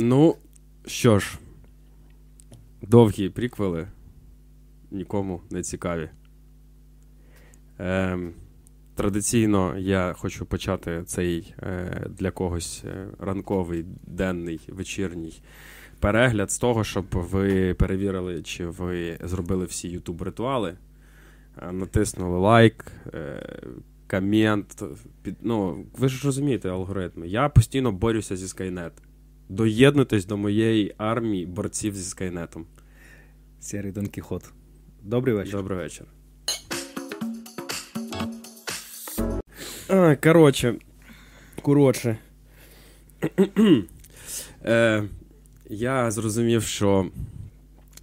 Ну, що ж, довгі приквели нікому не цікаві. Е, Традиційно я хочу почати цей е, для когось е, ранковий, денний, вечірній перегляд з того, щоб ви перевірили, чи ви зробили всі YouTube ритуали, е, натиснули лайк, е, комент. Під, ну, Ви ж розумієте алгоритми. Я постійно борюся зі Skynet. Доєднуйтесь до моєї армії борців зі Скайнетом. Сірий Дон Кіхот. Добрий вечір. Добрий вечір. А, Коротше. Коротше. е, я зрозумів, що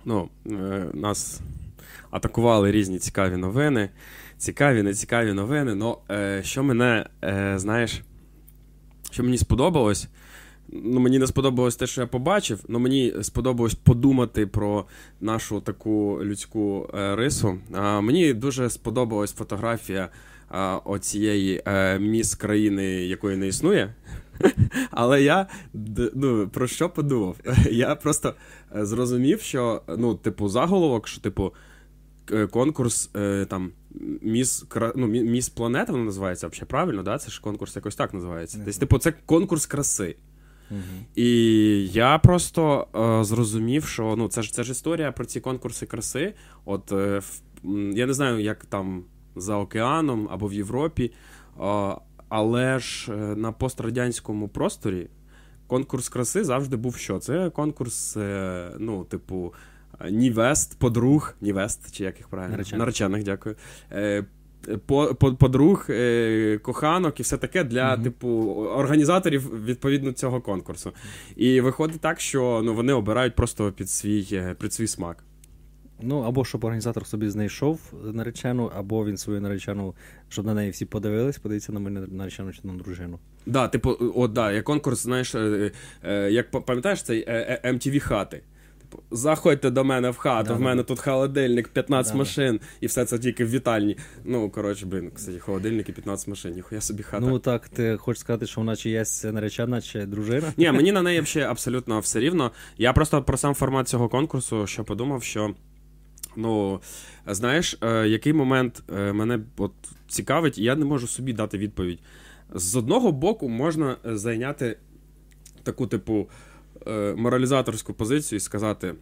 ну, е, нас атакували різні цікаві новини. Цікаві, нецікаві новини. Но е, що мене, е, знаєш, що мені сподобалось. Ну, Мені не сподобалось те, що я побачив, але мені сподобалось подумати про нашу таку людську е, рису. А, Мені дуже сподобалась фотографія а, оцієї е, міс країни, якої не існує. Але я ну, про що подумав? Я просто е, зрозумів, що ну, типу, заголовок, що типу конкурс е, там міс ну, міс планета вона називається взагалі правильно, да? Це ж конкурс якось так називається. Тобто, типу, це конкурс краси. Угу. І я просто е, зрозумів, що ну, це ж це ж історія про ці конкурси краси. От е, в, я не знаю, як там за океаном або в Європі, е, але ж е, на пострадянському просторі конкурс краси завжди був що? Це конкурс, е, ну, типу, Нівест, подруг, Нівест, чи як їх правильно? Наречених, Наречених дякую. Подруг, коханок і все таке для uh типу організаторів відповідно цього конкурсу. І виходить так, що ну, вони обирають просто під свій під свій смак. Ну, або щоб організатор собі знайшов наречену, або він свою наречену, щоб на неї всі подивились, подивіться на мене наречену чи на дружину. Да, типу, от да, є конкурс, знаєш, е, е, як пам'ятаєш цей MTV е, хати. Типу, заходьте до мене в хату, да, в мене да. тут холодильник, 15 да, машин, і все це тільки в вітальні. Ну, коротше, блин, кстати, холодильник і 15 машин, ніхуя собі хата. Ну так, ти хочеш сказати, що вона чи є наречена, чи дружина? Ні, мені на неї взагалі абсолютно все рівно. Я просто про сам формат цього конкурсу, що подумав, що. Ну, знаєш, е, який момент е, мене от цікавить, і я не можу собі дати відповідь. З одного боку, можна е, зайняти таку, типу, моралізаторську позицію і сказати: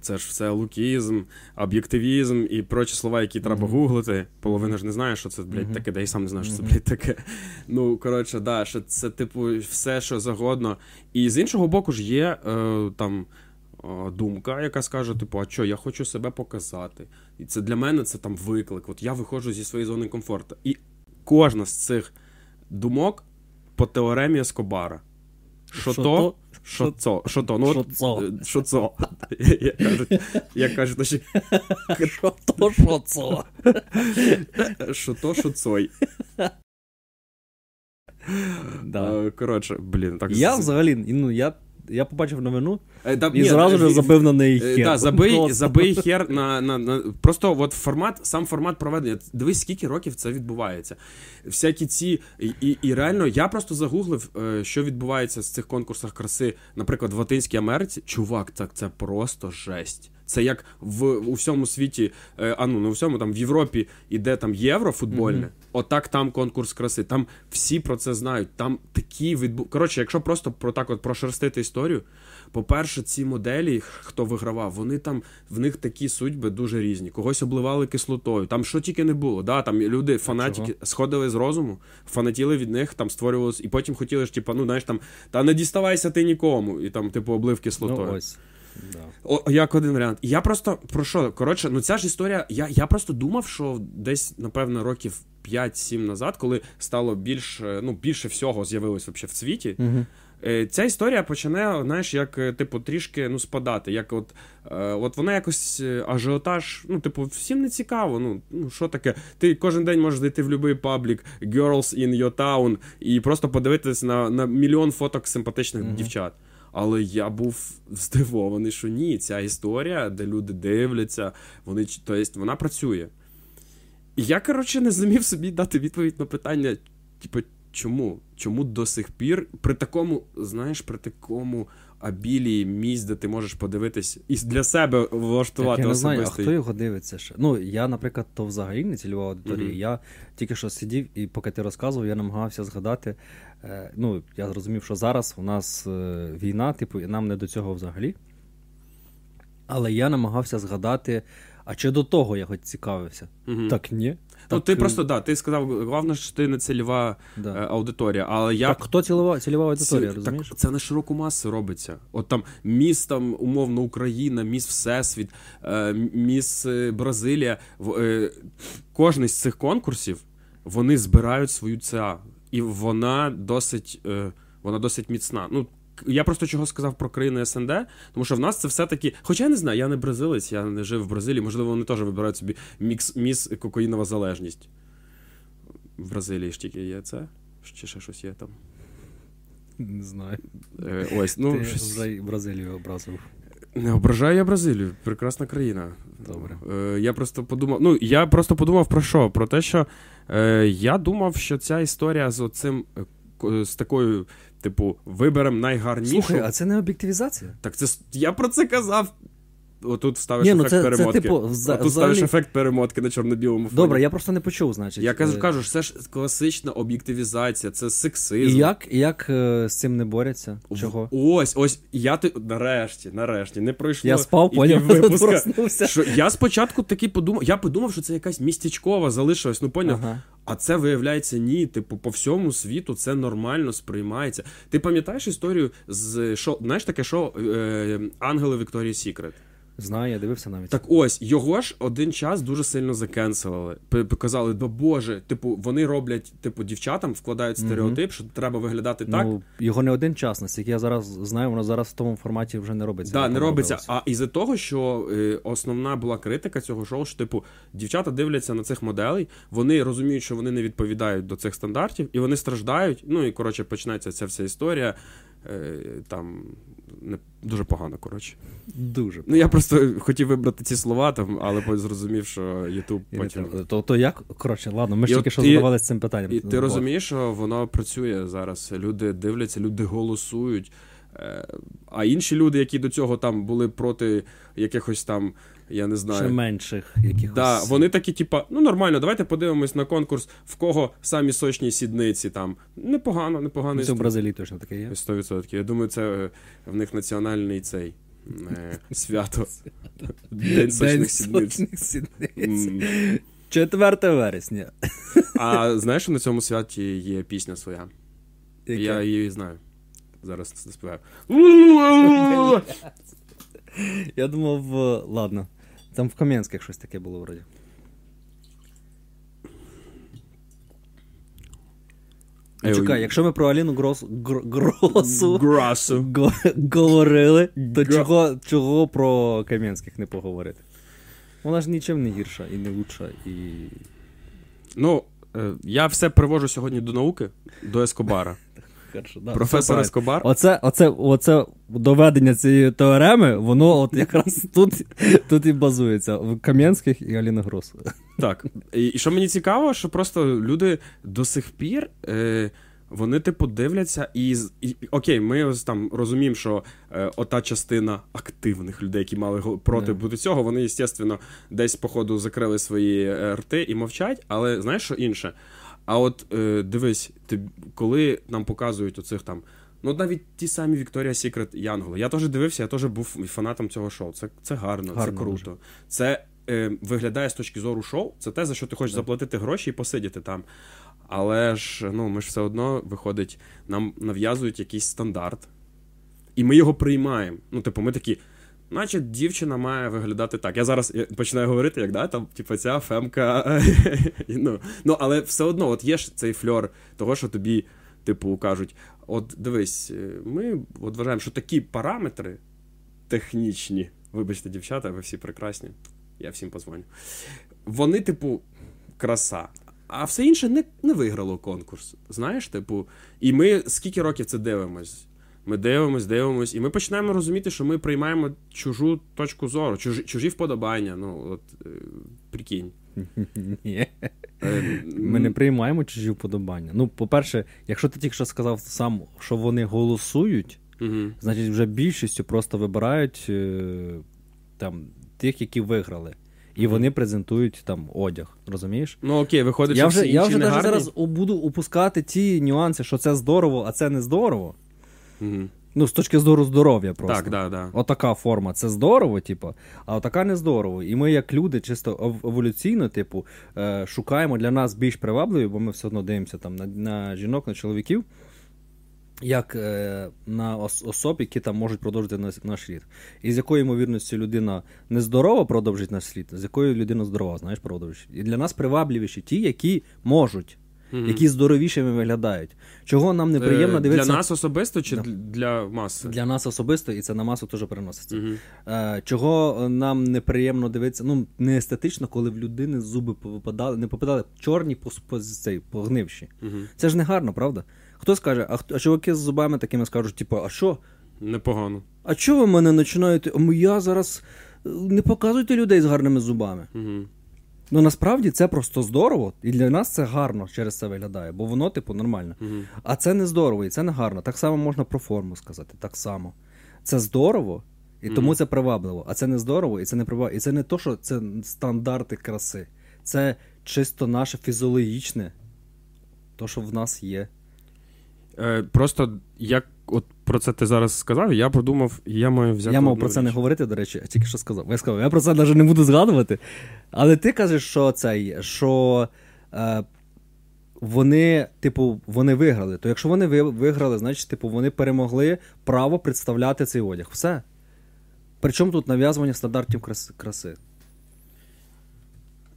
це ж все лукізм, об'єктивізм і прочі слова, які треба mm-hmm. гуглити. Половина ж не знає, що це, блядь, таке, да і сам не знаю, що це, блядь, таке. Ну, коротше, да, що це, типу, все, що загодно. І з іншого боку ж є е, там думка, яка скаже, типу, а що, я хочу себе показати. І це для мене це там виклик. От я виходжу зі своєї зони комфорту. І кожна з цих думок по теоремі Ескобара. Що Шоцо. Шото. ну, Шоцо. Шоцо. Як кажуть, що то, що Шото, Що то, що цой. Коротше, блін, так Я взагалі, ну, я я побачив новину е, да, і ні, зразу ж забив на неї е, хер. Да, забий забий хер на на, на просто от формат, сам формат проведення. Дивись, скільки років це відбувається. Всякі ці. І і, і реально я просто загуглив, е, що відбувається з цих конкурсах краси, наприклад, в Латинській Америці. Чувак, так це просто жесть. Це як в у всьому світі, а ну не у всьому там в Європі іде там євро футбольне. Mm-hmm. Отак там конкурс краси. Там всі про це знають. Там такі відбу... Коротше, якщо просто про так от прошерстити історію. По-перше, ці моделі, хто вигравав, вони там в них такі судьби дуже різні. Когось обливали кислотою. Там що тільки не було. Да, Там люди, фанатики, сходили з розуму, фанатіли від них, там створювалось, і потім хотіли ж, типу, ну знаєш, там та не діставайся ти нікому, і там, типу, облив кислотою. Ну, ось. Да. О, Як один варіант. Я просто про що? Коротше, ну ця ж історія. Я я просто думав, що десь, напевно, років 5-7 назад, коли стало більше ну, більше всього з'явилось вообще в світі. Угу. Ця історія почне, знаєш, як, е, типу, трішки ну, спадати. Як от е, от вона якось ажіотаж, ну, типу, всім не цікаво. Ну, ну що таке? Ти кожен день можеш зайти в будь-який паблік Girls in your town і просто подивитись на на мільйон фоток симпатичних mm-hmm. дівчат. Але я був здивований, що ні, ця історія, де люди дивляться, вони тобто, вона працює. І я, коротше, не зумів собі дати відповідь на питання, типу, чому? Чому до сих пір при такому, знаєш, при такому Абілії місць, де ти можеш подивитись і для себе влаштувати я не особистий. а хто його дивиться ще. Ну, я, наприклад, то взагалі не цільова аудиторія. Мгм. Я тільки що сидів, і поки ти розказував, я намагався згадати. Е, ну, я зрозумів, що зараз у нас е, війна, типу, і нам не до цього взагалі. Але я намагався згадати, а чи до того я хоч цікавився? Мгм. Так ні. Ну, ти е, просто да, ти сказав, головне, що ти не цільова да. е, аудиторія, але я Так хто цільова, цільова аудиторія, Ці- розумієш? Так, це на широку масу робиться. От там міс там, умовно Україна, міс Всесвіт, е, міс Бразилія. Кожний з цих конкурсів вони збирають свою ЦА. І вона досить, вона досить міцна. Ну, я просто чого сказав про країни СНД, тому що в нас це все-таки. Хоча я не знаю, я не бразилець, я не жив в Бразилії, можливо, вони теж вибирають собі мікс, міс кокаїнова залежність. В Бразилії ж тільки є це. Чи ще щось є там. Не знаю. Е, ось, ну, ти щось... вже Бразилію образив. Не ображаю я Бразилію, прекрасна країна. Добре. Е, я просто подумав. Ну, я просто подумав про що? Про те, що е, я думав, що ця історія з оцим з такою, типу, виберем найгарнішу. Слухай, а це не об'єктивізація? Так це я про це казав. Отут ставиш Ні, ну ефект це- це, перемотки. типу, вза- Отут ставиш ефект перемотки на чорно-білому фоні. Добре, я просто не почув, значить. Я кажу, Е, кажу, це ж класична об'єктивізація, це сексизм. І як, і як е, з цим не борються? Чого? Ось, ось, я ти нарешті, нарешті, не пройшло. Я спав, і поняв, проснувся. Що я спочатку таки подумав, я подумав, що це якась містечкова залишилась, ну поняв. Ага. А це виявляється ні. Типу, по всьому світу це нормально сприймається. Ти пам'ятаєш історію з шоу, знаєш таке шоу е, Ангели Вікторії Сікрет? Знаю, я дивився навіть. Так ось його ж один час дуже сильно закенселили. Показали, да боже, типу, вони роблять, типу, дівчатам вкладають стереотип, що треба виглядати так. Ну, його не один час, наскільки я зараз знаю, воно зараз в тому форматі вже не робиться. Да, не робиться. А із-за того, що е, основна була критика цього шоу, що типу дівчата дивляться на цих моделей, вони розуміють, що вони не відповідають до цих стандартів, і вони страждають. Ну і коротше починається ця вся історія. Е, там не дуже погано, коротше. Дуже. Ну я просто хотів вибрати ці слова там, але зрозумів, що Ютуб потім. То, то як? Коротше, ладно, ми ж тільки що задавалися цим питанням. І ти розумієш, що воно працює зараз. Люди дивляться, люди голосують. Е, А інші люди, які до цього там були проти якихось там, я не знаю. Ще менших якихось. Да, вони такі, типа, ну нормально, давайте подивимось на конкурс, в кого самі сочні сідниці там. Непогано, непогано. Це в Бразилії точно таке є. 100%. Я думаю, це е, в них національний цей е, свято. День сочних сідниць. сочних сідниць. 4 вересня. А знаєш, що на цьому святі є пісня своя? Я її знаю. Зараз заспіваю. Я думав, е, ладно. Там в Кам'янських щось таке було вроді. Ну, Чекай, якщо ми про Аліну Грос, Гр- Гросу Грасу. го- говорили, то Гра- чого, чого про Кам'янських не поговорити? Вона ж нічим не гірша і не лучша, і. Ну, е, я все привожу сьогодні до науки, до Ескобара. Хорошо, да, Професор. Ескобар. Оце, оце, оце доведення цієї теореми, воно от якраз тут, тут і базується. В Кам'янських і Аліна Грос. Так. І, і що мені цікаво, що просто люди до сих пір. Е, вони, типу, дивляться і, і окей, ми ось там розуміємо, що е, ота частина активних людей, які мали проти Да. бути цього, вони, звісно, десь, походу, закрили свої е, рти і мовчать, але знаєш, що інше? А от е, дивись, ти, коли нам показують оцих там. Ну, навіть ті самі Вікторія Сікрет Янголи. Я теж дивився, я теж був фанатом цього шоу. Це, це гарно, Гарно це круто. Це е, виглядає з точки зору шоу. Це те, за що ти хочеш Да. заплатити гроші і посидіти там. Але ж ну, ми ж все одно виходить, нам нав'язують якийсь стандарт, і ми його приймаємо. Ну, типу, ми такі. Значить, дівчина має виглядати так. Я зараз починаю говорити, як да, там, типу, ця фемка. ну, ну, але все одно, от є ж цей фльор того, що тобі, типу, кажуть: от дивись, е, ми от вважаємо, що такі параметри технічні, вибачте, дівчата, ви всі прекрасні. Я всім позвоню. Вони, типу, краса. А все інше не, не виграло конкурс. Знаєш, типу, і ми скільки років це дивимось? Ми дивимось, дивимось, і ми починаємо розуміти, що ми приймаємо чужу точку зору, чужі, чужі вподобання. Ну, от е, прикинь. Ні. Е, Ми не приймаємо чужі вподобання. Ну, по-перше, якщо ти тільки що сказав сам, що вони голосують, Угу. Значить, вже більшістю просто вибирають е, там тих, які виграли. І вони презентують там одяг. Розумієш? Ну окей, виходить, Я що вже, всі я вже навіть зараз буду упускати ті нюанси, що це здорово, а це не здорово. Угу. Ну, з точки зору здоров'я просто. Так, да, да. Отака форма це здорово, типу, а отака не здорово. І ми, як люди, чисто еволюційно, типу, е, шукаємо для нас більш привабливі, бо ми все одно дивимося там на, на жінок, на чоловіків, як е, на ос- особ, які там можуть продовжити наш, наш рід. І з якою ймовірністю людина нездорова продовжить наш рід, з якою людина здорова, знаєш, продовжить. І для нас привабливіші ті, які можуть. Мгм. Які здоровішими виглядають. Чого нам неприємно Е, дивитися Для нас особисто чи Да. для маси? для нас особисто, і це на масу теж переноситься. Е, чого нам неприємно дивитися, ну не естетично, коли в людини зуби повипадали, не попадали чорні по, цей, погнивші. Мгм. Це ж не гарно, правда? Хто скаже, а, хто- а чуваки з зубами такими скажуть, типу, а що? Непогано. А чого ви мене починаєте? «А Я зараз е, не показуйте людей з гарними зубами. Угу. Ну насправді це просто здорово, і для нас це гарно через це виглядає, бо воно, типу, нормально. Угу. А це не здорово, і це не гарно. Так само можна про форму сказати. Так само. Це здорово, і тому Мгм. це привабливо. А це не здорово, і це не привабливо. І це не то, що це стандарти краси. Це чисто наше фізіологічне, то, що в нас є. Е, просто як от про це ти зараз сказав, я подумав, і я маю взяти. я мав про це не говорити, до речі, а тільки що сказав. Я сказав, я про це навіть не буду згадувати. Але ти кажеш, що цей, що е, вони, типу, вони виграли. То якщо вони виграли, значить, типу, вони перемогли право представляти цей одяг. Все. Причому тут нав'язування стандартів краси.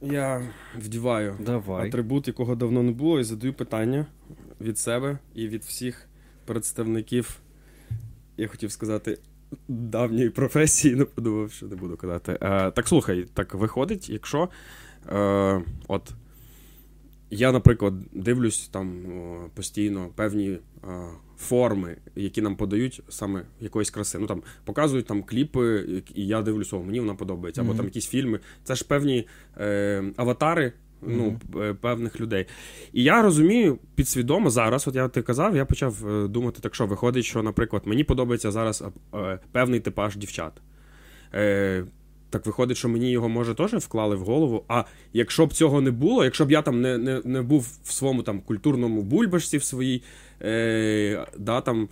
Я вдіваю Давай. атрибут, якого давно не було, і задаю питання від себе і від всіх представників, я хотів сказати, давньої професії, не подумав, що не буду казати. Е, так слухай, так виходить, якщо е, от я, наприклад, дивлюсь там постійно певні е, форми, які нам подають саме якоїсь краси. Ну там показують там кліпи, і я дивлюсь, о, мені вона подобається, або Мгм. там якісь фільми. Це ж певні е, аватари. Ну, п- певних людей. І я розумію підсвідомо зараз, от я ти казав, я почав е, думати, так що виходить, що, наприклад, мені подобається зараз е, певний типаж дівчат. Е, так виходить, що мені його може теж вклали в голову. А якщо б цього не було, якщо б я там не, не, не був в своєму там культурному бульбашці в своїй, е, да, там,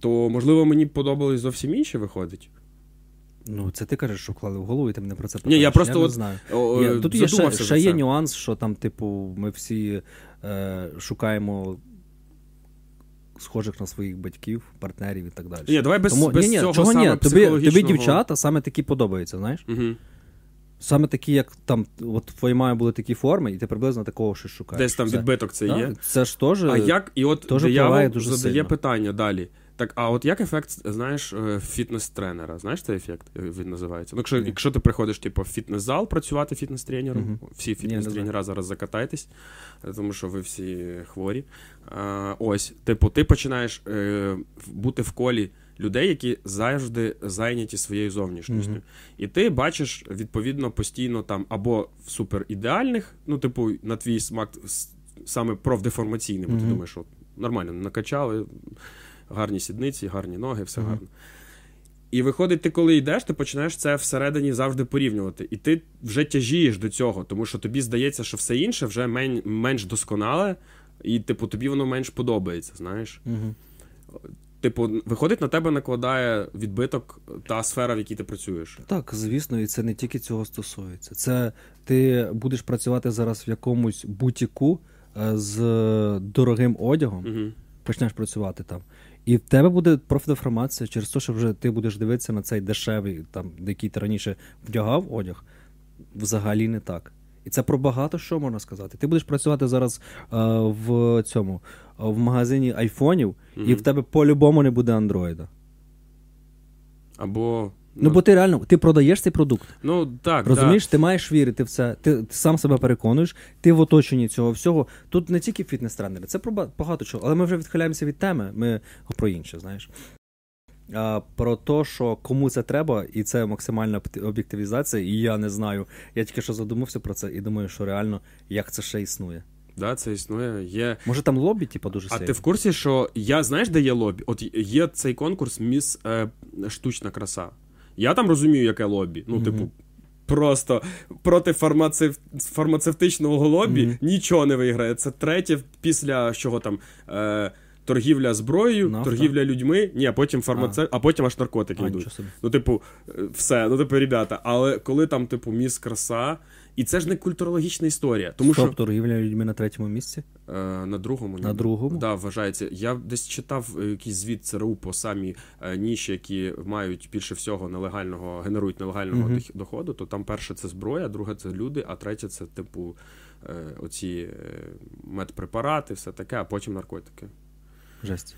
то можливо мені подобались зовсім інші виходить. Ну, це ти кажеш, що вклали в голову, і ти мене про це Ні, я просто я не от знаю. О, Є, е, тут є ще, ще є нюанс, що там, типу, ми всі е, шукаємо схожих на своїх батьків, партнерів і так далі. Ні, давай без, Тому, без ні, ні, цього чого саме ні? Тобі, психологічного... тобі дівчата саме такі подобаються, знаєш? Угу. Саме такі, як там, от в твоїй були такі форми, і ти приблизно такого щось шукаєш. Десь там відбиток це Да, є. Це ж теж. А як, і от диявол дуже задає сильно. питання далі. Так, а от як ефект, знаєш, е, фітнес-тренера? Знаєш цей ефект е, він називається? Ну, якщо, якщо ти приходиш, типу, в фітнес-зал працювати фітнес-тренером, Мгм. всі фітнес-тренера зараз закатайтесь, е, тому що ви всі хворі. А, ось, типу, ти починаєш е, бути в колі людей, які завжди зайняті своєю зовнішністю. Мгм. І ти бачиш, відповідно, постійно там або в суперідеальних, ну, типу, на твій смак саме профдеформаційний, бо ти думаєш, що нормально, накачали, гарні сідниці, гарні ноги, все Мгм. гарно. І виходить, ти коли йдеш, ти починаєш це всередині завжди порівнювати. І ти вже тяжієш до цього, тому що тобі здається, що все інше вже мен- менш досконале, і, типу, тобі воно менш подобається, знаєш. Угу. Типу, виходить, на тебе накладає відбиток та сфера, в якій ти працюєш. Так, звісно, і це не тільки цього стосується. Це ти будеш працювати зараз в якомусь бутіку е, з дорогим одягом, Угу. почнеш працювати там. І в тебе буде профдеформація через те, що вже ти будеш дивитися на цей дешевий, там, який ти раніше вдягав одяг, взагалі не так. І це про багато що можна сказати. Ти будеш працювати зараз е, в цьому е, в магазині айфонів, і в тебе по-любому не буде андроїда. Або. Ну, бо ти реально ти продаєш цей продукт. ну так, Розумієш, ти маєш вірити в це, ти, ти сам себе переконуєш, ти в оточенні цього всього. Тут не тільки фітнес-тренери, це про багато чого. Але ми вже відхиляємося від теми, ми про інше, знаєш. А, про те, що кому це треба, і це максимальна об'єктивізація, і я не знаю. Я тільки що задумався про це і думаю, що реально як це ще існує. Да, це існує. Є... Може там лобі, типу, дуже А ти в курсі, що я знаєш, де є лобі? От є цей конкурс Міс е, штучна краса. Я там розумію, яке лобі. Ну, типу, просто проти фармацев... фармацевтичного лобі нічого не виграє. Це третє після чого там. Е, Торгівля зброєю, Нафта. торгівля людьми, ні, а потім фармаце... а. потім аж наркотики А, йдуть. Ну, типу, е, все, ну, типу, ребята, але коли там, типу, міс краса, і це ж не культурологічна історія, тому Стоп, що торгівля людьми на третьому місці? е, на другому На другому? Да, вважається. Я десь читав е, якийсь звіт ЦРУ по самі е, ніші, які мають більше всього нелегального, генерують нелегального дох- доходу. То там перше це зброя, друге це люди, а третє це, типу, оці медпрепарати, все таке, а потім наркотики. Жесть.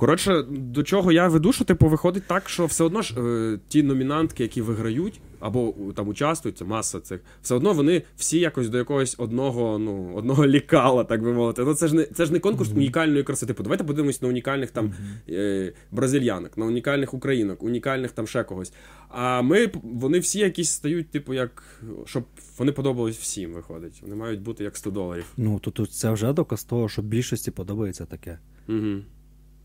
Коротше, до чого я веду, що типу виходить так, що все одно ж е, ті номінантки, які виграють або там участвують, це маса цих, все одно вони всі якось до якогось одного, ну, одного лікала, так би мовити. Ну це ж не це ж не конкурс унікальної краси. Типу, давайте подивимось на унікальних там е, бразильянок, на унікальних українок, унікальних там ще когось. А ми вони всі якісь стають, типу, як щоб вони подобались всім, виходить. Вони мають бути як 100 доларів. Ну, то тут це вже доказ того, що більшості подобається таке. Угу.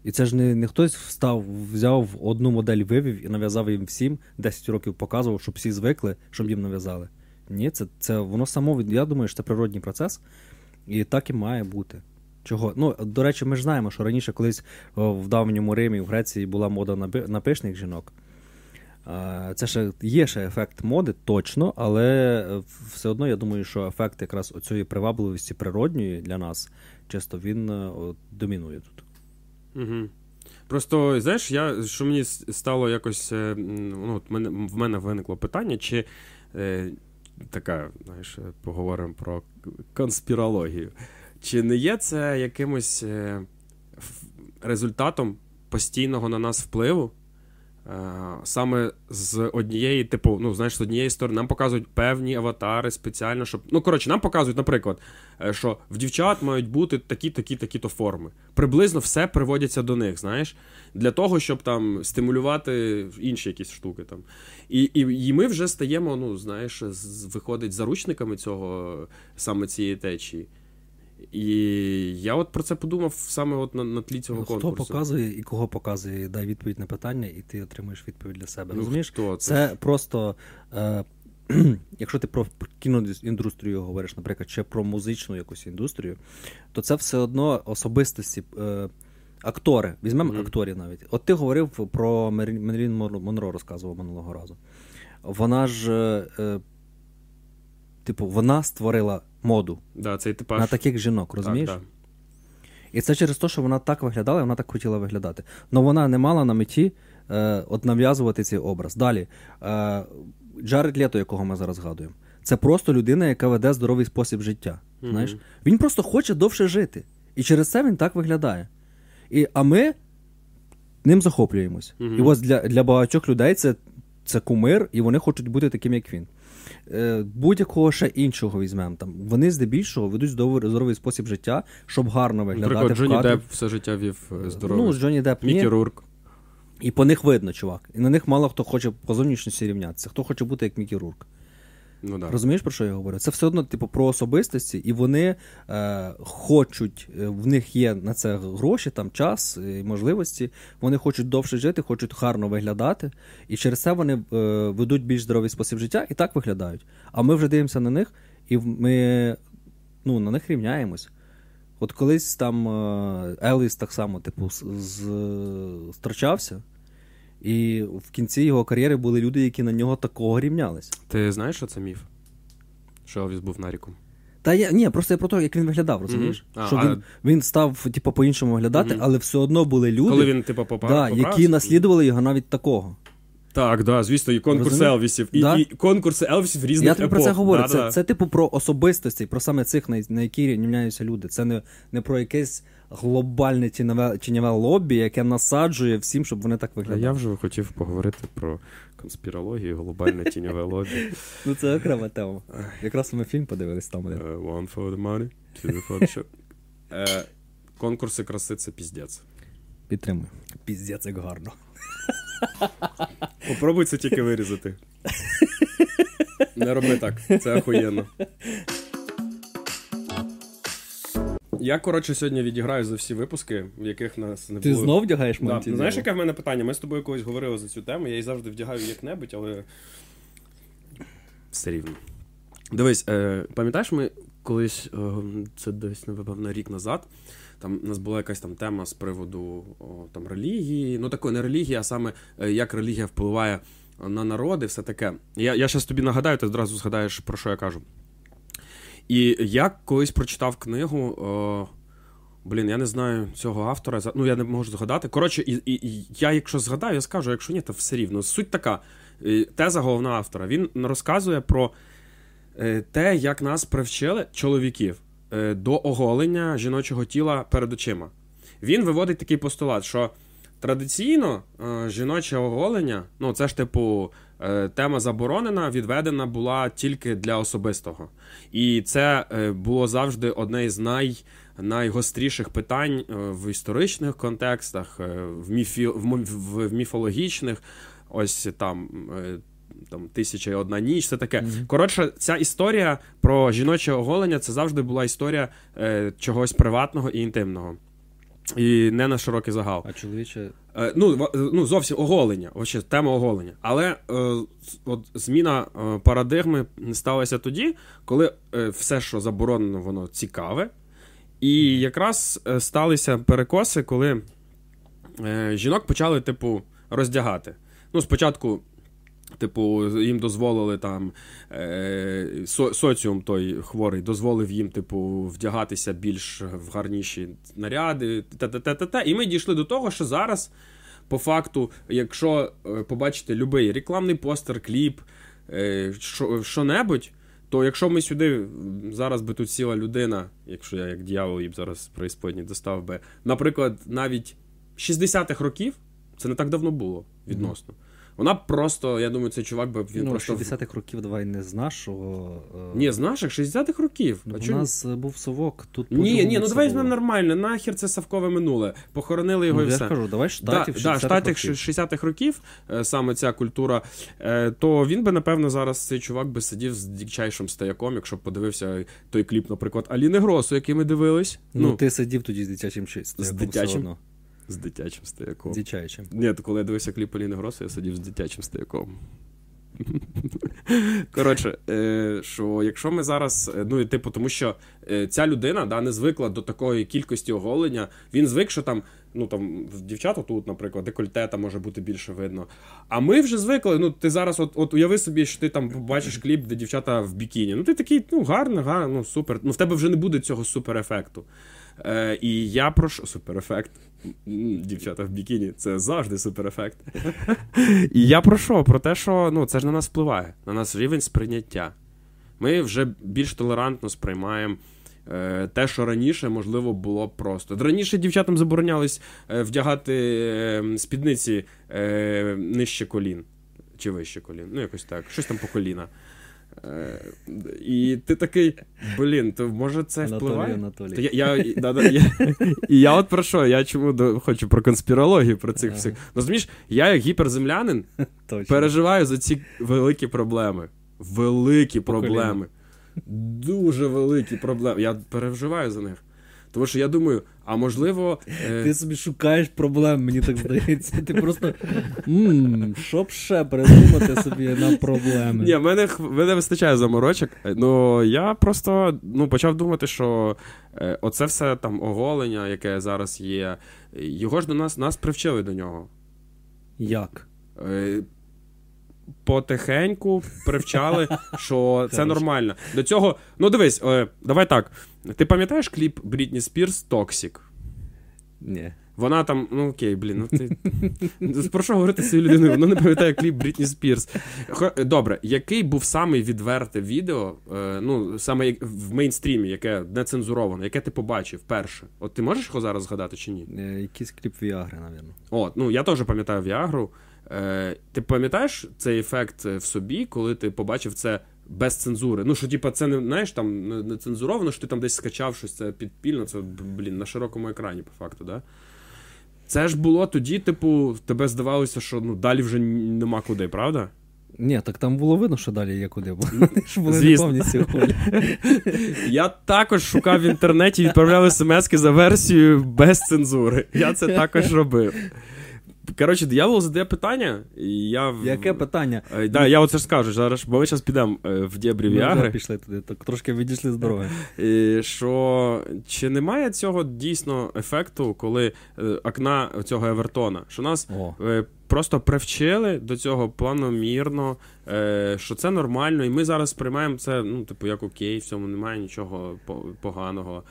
І це ж не, не хтось встав, взяв одну модель, вивів і нав'язав їм всім, 10 років показував, щоб всі звикли, щоб їм нав'язали. Ні, це, це воно само. Я думаю, що це природній процес, і так і має бути. Чого? Ну, до речі, ми ж знаємо, що раніше колись в давньому Римі, в Греції була мода на, би- на пишних жінок. Це ще є ще ефект моди, точно, але е, все одно я думаю, що ефект якраз оцієї привабливості природньої для нас, чисто він е, домінує тут. Угу. Просто, знаєш, я, що мені стало якось. е, Ну, от мене, в мене виникло питання, чи е, така, знаєш, е, поговоримо про конспірологію. Чи не є це якимось е, результатом постійного на нас впливу? Е, Саме з однієї, типу, ну, знаєш, з однієї сторони, нам показують певні аватари спеціально, щоб. Ну, коротше, нам показують, наприклад, е, що в дівчат мають бути такі, такі, такі-то форми. Приблизно все приводяться до них, знаєш, для того, щоб там стимулювати інші якісь штуки там. І, і, і ми вже стаємо, ну, знаєш, виходить заручниками цього саме цієї течії. І я от про це подумав саме от на, на тлі цього Ну, Хто конкурсу. показує і кого показує, дай відповідь на питання, і ти отримуєш відповідь для себе. Ну, Розумієш? хто це? Це просто. Е, якщо ти про кіноіндустрію говориш, наприклад, чи про музичну якусь індустрію, то це все одно особистості. Е, Актори, візьмемо Мгм. акторів навіть. От ти говорив про Мерлін Мерлін Монро, розказував минулого разу. Вона ж, е, е, типу, вона створила моду Да, цей типаж. на таких жінок, розумієш? Так, так. І це через те, що вона так виглядала, і вона так хотіла виглядати. Але вона не мала на меті е, от нав'язувати цей образ. Далі, е, Джаред Лето, якого ми зараз згадуємо, це просто людина, яка веде здоровий спосіб життя. Мгм. Знаєш? Він просто хоче довше жити. І через це він так виглядає. І, а ми ним захоплюємось. Мгм. І ось для, для багатьох людей це, це кумир, і вони хочуть бути таким, як він. Е, будь-якого ще іншого візьмемо. Там, вони здебільшого ведуть здоровий, здоровий спосіб життя, щоб гарно виглядати. Наприклад, Джонні кадрі. Все життя вів е, здоровий. Ну, Джонні ні. Мікі. Рурк. І по них видно, чувак. І на них мало хто хоче по зовнішності рівнятися. Хто хоче бути як Мікі Рурк. Ну, да. Розумієш, про що я говорю? Це все одно, типу, про особистості, і вони е, хочуть, е, в них є на це гроші, там час і можливості. Вони хочуть довше жити, хочуть гарно виглядати, і через це вони е, ведуть більш здоровий спосіб життя і так виглядають. А ми вже дивимося на них, і ми ну, на них рівняємось. От колись там е, Елвіс так само, типу, з, з, строчався, і в кінці його кар'єри були люди, які на нього такого рівнялись. Ти знаєш, що це міф? Що Елвіс був наріком? Та я ні, просто я про те, як він виглядав, розумієш? А, Що а- він, він став, типу, по-іншому виглядати, Мгм. але все одно були люди, Коли він, типу, попав, да, які наслідували його навіть такого. Так, да, звісно, і конкурси Елвісів, і, Да. і конкурси Елвісів різних я тобі про це говорю. Да, це, да. це, типу, про особистості, про саме цих, на, на які рівняються люди. Це не, не про якесь глобальне тіньове, тіньове лобі, яке насаджує всім, щоб вони так А виглядали. я вже хотів поговорити про конспірологію, глобальне тіньове лобі. Ну це окрема тема. Якраз ми фільм подивились там. Е, One for the money, two for the show. Е, Конкурси краси це піздець. Підтримую. Піздець, як гарно. Попробуй це тільки вирізати. Не роби так, це охуєнно. Я, коротше, сьогодні відіграю за всі випуски, в яких нас не Ти було. знов вдягаєш Да. мантію? Знаєш, яке в мене питання? Ми з тобою колись говорили за цю тему, я її завжди вдягаю як-небудь, але. Все рівно. Дивись, е, пам'ятаєш, ми колись, е, це десь, напевно, рік назад. Там у нас була якась там тема з приводу о, там, релігії. Ну, такої не релігії, а саме е, як релігія впливає на народи, все таке. Я я зараз тобі нагадаю, ти одразу згадаєш, про що я кажу. І я колись прочитав книгу. О, блін, я не знаю цього автора. Ну, я не можу згадати. Коротше, і, і, і я, якщо згадаю, я скажу, якщо ні, то все рівно. Суть така. е, Теза головного автора. Він розказує про е, те, як нас привчили чоловіків е, до оголення жіночого тіла перед очима. Він виводить такий постулат, що традиційно е, жіноче оголення, ну це ж типу е, тема заборонена, відведена була тільки для особистого. І це е, було завжди одне із най, найгостріших питань е, в історичних контекстах, е, в, міфі, в, міфологічних. Ось там. е, Там тисяча і одна ніч, це таке. Мгм. Коротше, ця історія про жіноче оголення це завжди була історія е, чогось приватного і інтимного. І не на широкий загал. А чоловіче. Е, ну, ну, зовсім оголення, вообще, тема оголення. Але е, от, зміна е, парадигми сталася тоді, коли е, все, що заборонено, воно цікаве. І якраз е, сталися перекоси, коли е, жінок почали, типу, роздягати. Ну, спочатку. Типу, їм дозволили там е, со, соціум той хворий дозволив їм, типу, вдягатися більш в гарніші наряди, та-та-та-та-та. І ми дійшли до того, що зараз, по факту, якщо е, побачите будь-який рекламний постер, кліп, е, що, що-небудь, то якщо ми сюди зараз би тут сіла людина, якщо я як дьявол їм зараз преісподні достав би, наприклад, навіть 60-х років, це не так давно було відносно. Вона б просто, я думаю, цей чувак би він ну, просто. 60-х років давай не з нашого. е, Ні, з наших 60-х років. ну, а у чому? нас е, був совок, тут Ні, ні, ну давай візьмемо нормально. Нахер це совкове минуле. Похоронили його Ну, і я все. кажу, давай штатів да, да, 60-х штатів років. 60-х років, е, саме ця культура, то він би, напевно, зараз цей чувак би сидів з дікчайшим стояком, якщо б подивився той кліп, наприклад, Аліни Гросу, який ми дивились. Ну, ти сидів тоді з дитячим чистом. з дитячим? З дитячим стояком. З дитячим. Ні, то коли я дивився кліп Аліни Гросу, я сидів з дитячим стояком. Коротше, е, що якщо ми зараз, е, ну і типу, тому що е, ця людина да, не звикла до такої кількості оголення, він звик, що там, ну там в дівчата тут, наприклад, декольте там може бути більше видно. А ми вже звикли. Ну, ти зараз, от, от уяви собі, що ти там бачиш кліп, де дівчата в бікіні. Ну, ти такий, ну, гарно, гарно, ну супер. Ну, в тебе вже не буде цього суперефекту. Е, і я прошу суперефект. Дівчата в бікіні, це завжди суперефект. І я про що? Про те, що ну, це ж на нас впливає, на нас рівень сприйняття. Ми вже більш толерантно сприймаємо е, те, що раніше, можливо, було просто. Раніше дівчатам заборонялось е, вдягати е, спідниці е, нижче колін. Чи вище колін. Ну, якось так. Щось там по коліна. Е, і ти такий, блін, то може це Анатолій впливає? Анатолій. То я, я, і- да, да, я, і я от про що? Я чому до, хочу про конспірологію, про цих Ага. всіх. Ну, розумієш, я як гіперземлянин Точно. переживаю за ці великі проблеми. Великі проблеми. Дуже великі проблеми. Я переживаю за них. Тому що я думаю, а можливо. е, Ти собі шукаєш проблем, мені так здається. Ти просто. Що б ще придумати собі на проблеми? Ні, в мене, мене вистачає заморочок. Ну я просто ну, почав думати, що е, оце все там оголення, яке зараз є, його ж до нас нас привчили до нього. Як? Е, Потихеньку привчали, що це нормально. До цього, ну дивись, е, давай так. Ти пам'ятаєш кліп Брітні Спірс Токсік? Ні. Вона там, ну окей, блін, ну ти. Про що говорити з цією людиною? Вона не пам'ятає кліп Брітні Спірс. Добре, який був самий відверте відео, е, ну, саме в мейнстрімі, яке не цензуроване, яке ти побачив перше? От ти можеш його зараз згадати чи ні? Е, Якийсь кліп Віагри, напевно. От, ну я теж пам'ятаю Віагру. Е, ти пам'ятаєш цей ефект в собі, коли ти побачив це без цензури? Ну, що, типа, це не знаєш, там не, цензуровано, що ти там десь скачав щось це підпільно, це, блін, на широкому екрані, по факту, да? Це ж було тоді, типу, тебе здавалося, що ну, далі вже нема куди, правда? Ні, так там було видно, що далі є куди, бо вони ж були Звісно. повністю. Я також шукав в інтернеті і відправляв смски за версією без цензури. Я це також робив. Коротше, диявол задає питання, і я. Яке питання? Е, Да, я оце ж скажу зараз, бо ми зараз підемо е, в дєбрі Ми Віагри. пішли туди, так трошки відійшли з дороги. І що чи немає цього дійсно ефекту, коли е, окна цього Евертона? Що нас е, просто привчили до цього планомірно, е, що це нормально, і ми зараз сприймаємо це, ну, типу, як окей, в цьому немає нічого поганого.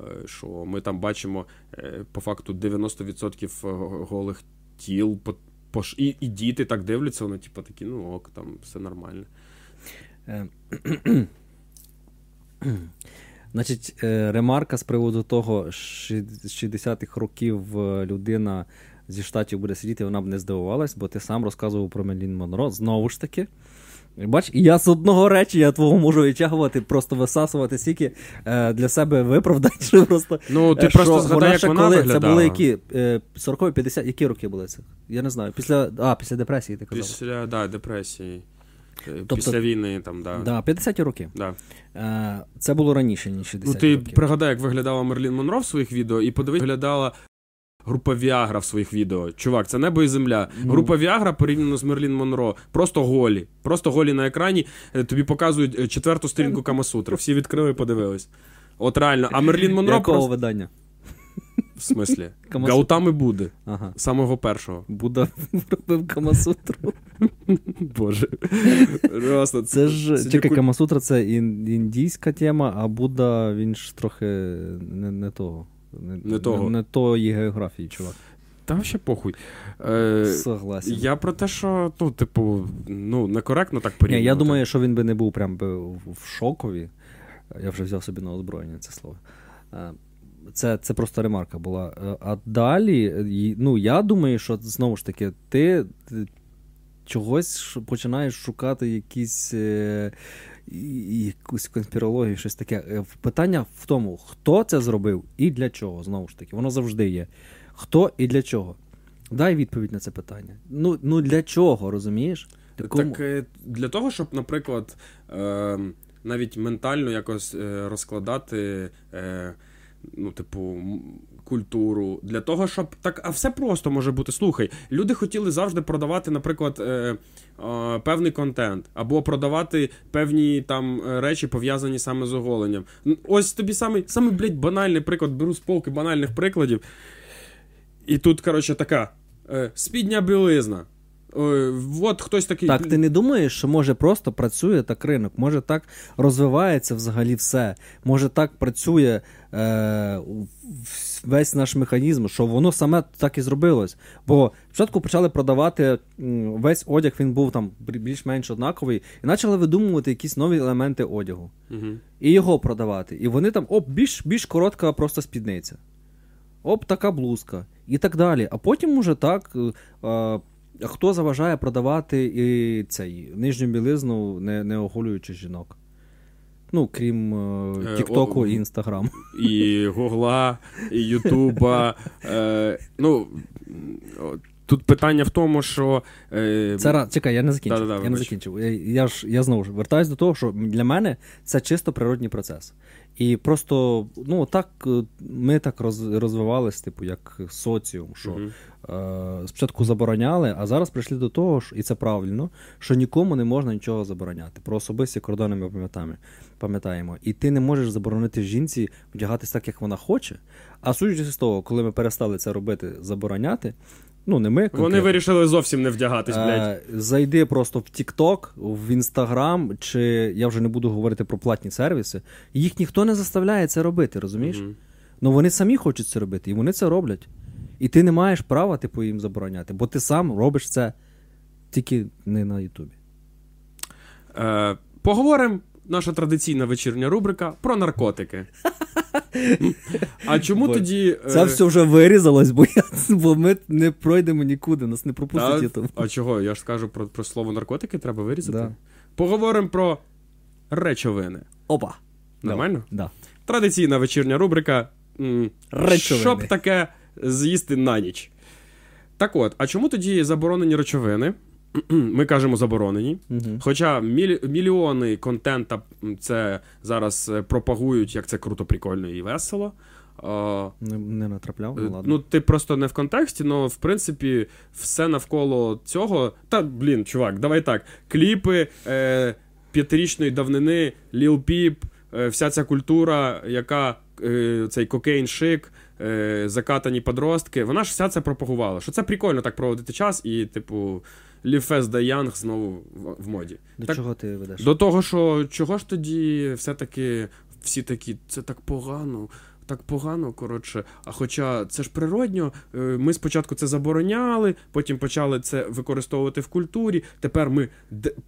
е, Що ми там бачимо е, по факту 90% голих тіл, по, по, і, і діти так дивляться, вони, типу, такі, ну ок, там все нормально. Е, Значить, е, ремарка з приводу того, з 60-х років е, людина зі штатів буде сидіти, вона б не здивувалась, бо ти сам розказував про Мелін Монро. Знову ж таки. Бач, я з одного речення твого можу витягувати, просто висасувати стільки е, для себе виправдань, що просто. Ну, ти е, просто що згадай, як вона коли, виглядала. Це були які? Е, 40 50 які роки були це? Я не знаю. Після, а, після депресії ти казав. Після да, депресії. Е, Тобто- Після війни, там, да. Да, 50-ті роки. Да. Е, це було раніше, ніж 60 Ну, ти років. пригадай, як виглядала Мерлін Монро в своїх відео, і подивись, виглядала група Віагра в своїх відео. Чувак, це небо і земля. Ну. Група Віагра порівняно з Мерлін Монро. Просто голі. Просто голі на екрані. Е, Тобі показують е, четверту сторінку Камасутри. Всі відкрили і подивились. От реально. А Мерлін Монро Якого просто... видання? В смислі? Камасутра. Гаутами буде. Ага. Самого першого. Будда робив Камасутру. Боже. Просто Це ж чекай, Камасутра це ін- індійська тема, а Будда він ж трохи не, не того. Не того. Не, не тої географії, чувак. Та вообще похуй. Е, Согласен. Я про те, що, ну, типу, ну, некоректно так Ні, я думаю, що він би не був прям би в шокові. Я вже взяв собі на озброєння це слово. Е, Це, це просто ремарка була. Е, А далі, е, ну, я думаю, що знову ж таки, ти ти чогось починаєш шукати якісь. І- Якусь конспірологію, щось таке. Е, Питання в тому, хто це зробив і для чого, знову ж таки, воно завжди є. Хто і для чого? Дай відповідь на це питання. Ну, ну для чого, розумієш? Ти кому- Так е, для того, щоб, наприклад, е, навіть ментально якось е, розкладати, е, ну, типу, культуру, для того, щоб так, а все просто може бути. Слухай, люди хотіли завжди продавати, наприклад, е, е, певний контент, або продавати певні там е, речі, пов'язані саме з оголенням. Ось тобі самий, самий блядь, банальний приклад, беру з полки банальних прикладів. І тут, коротше, така е, спідня білизна. Е, от хтось такий. Так, ти не думаєш, що може просто працює так ринок, може так розвивається взагалі все. Може так працює е, весь наш механізм, що воно саме так і зробилось. Бо спочатку почали продавати весь одяг, він був там більш-менш однаковий, і почали видумувати якісь нові елементи одягу. Угу. І його продавати. І вони там, оп, більш, більш коротка просто спідниця. Оп, така блузка. І так далі. А потім уже так. е, е, хто заважає продавати і цей нижню білизну, не, не оголюючи жінок? Ну, крім Е, е, Тіктоку і Інстаграм. І Гугла, і Ютуба. Е, ну, тут питання в тому, що. Е, Це. Чекай, я не закінчив. Да-да-да, я не закінчив. Я, я ж я знову ж вертаюсь до того, що для мене це чисто природній процес. І просто, ну так е, ми так роз, розвивались, типу, як соціум, що Мгм. е, спочатку забороняли, а зараз прийшли до того, що, і це правильно, що нікому не можна нічого забороняти. Про особисті кордони ми пам'ятаємо. пам'ятаємо. І ти не можеш заборонити жінці вдягатись так, як вона хоче. А судячи з того, коли ми перестали це робити, забороняти, ну не ми. Вони вирішили зовсім не вдягатись, блядь. Е, Зайди просто в TikTok, в Instagram, чи я вже не буду говорити про платні сервіси. Їх ніхто не заставляє це робити, розумієш? Мгм. Ну вони самі хочуть це робити, і вони це роблять. І ти не маєш права, типу, їм забороняти, бо ти сам робиш це тільки не на Ютубі. Е, поговоримо. Наша традиційна вечірня рубрика про наркотики. А чому Бо тоді. е, Це все вже вирізалось, бо, я, бо ми не пройдемо нікуди, нас не пропустить та- Ютуб. А чого? Я ж скажу про, про слово наркотики, треба вирізати. Да. Поговоримо про речовини. Опа. Нормально? Да. Традиційна вечірня рубрика. Речовини. Що б таке з'їсти на ніч? Так от, а чому тоді заборонені речовини? ми кажемо заборонені. Угу. Хоча мілі, мільйони контента це зараз е, пропагують, як це круто, прикольно і весело. А, Не, не натрапляв, ну Е, ладно. Ну, ти просто не в контексті, але в принципі все навколо цього. Та блін, чувак, давай так. Кліпи е, п'ятирічної давнини, Lil Peep, е, вся ця культура, яка е, цей кокейн шик, е, закатані подростки, вона ж вся це пропагувала. Що це прикольно так проводити час, і, типу, Fast Die Young знову в, в моді. До так- чого ти ведеш? До того, що чого ж тоді все-таки всі такі, це так погано. Так погано, коротше. А хоча це ж природньо, е, ми спочатку це забороняли, потім почали це використовувати в культурі. Тепер ми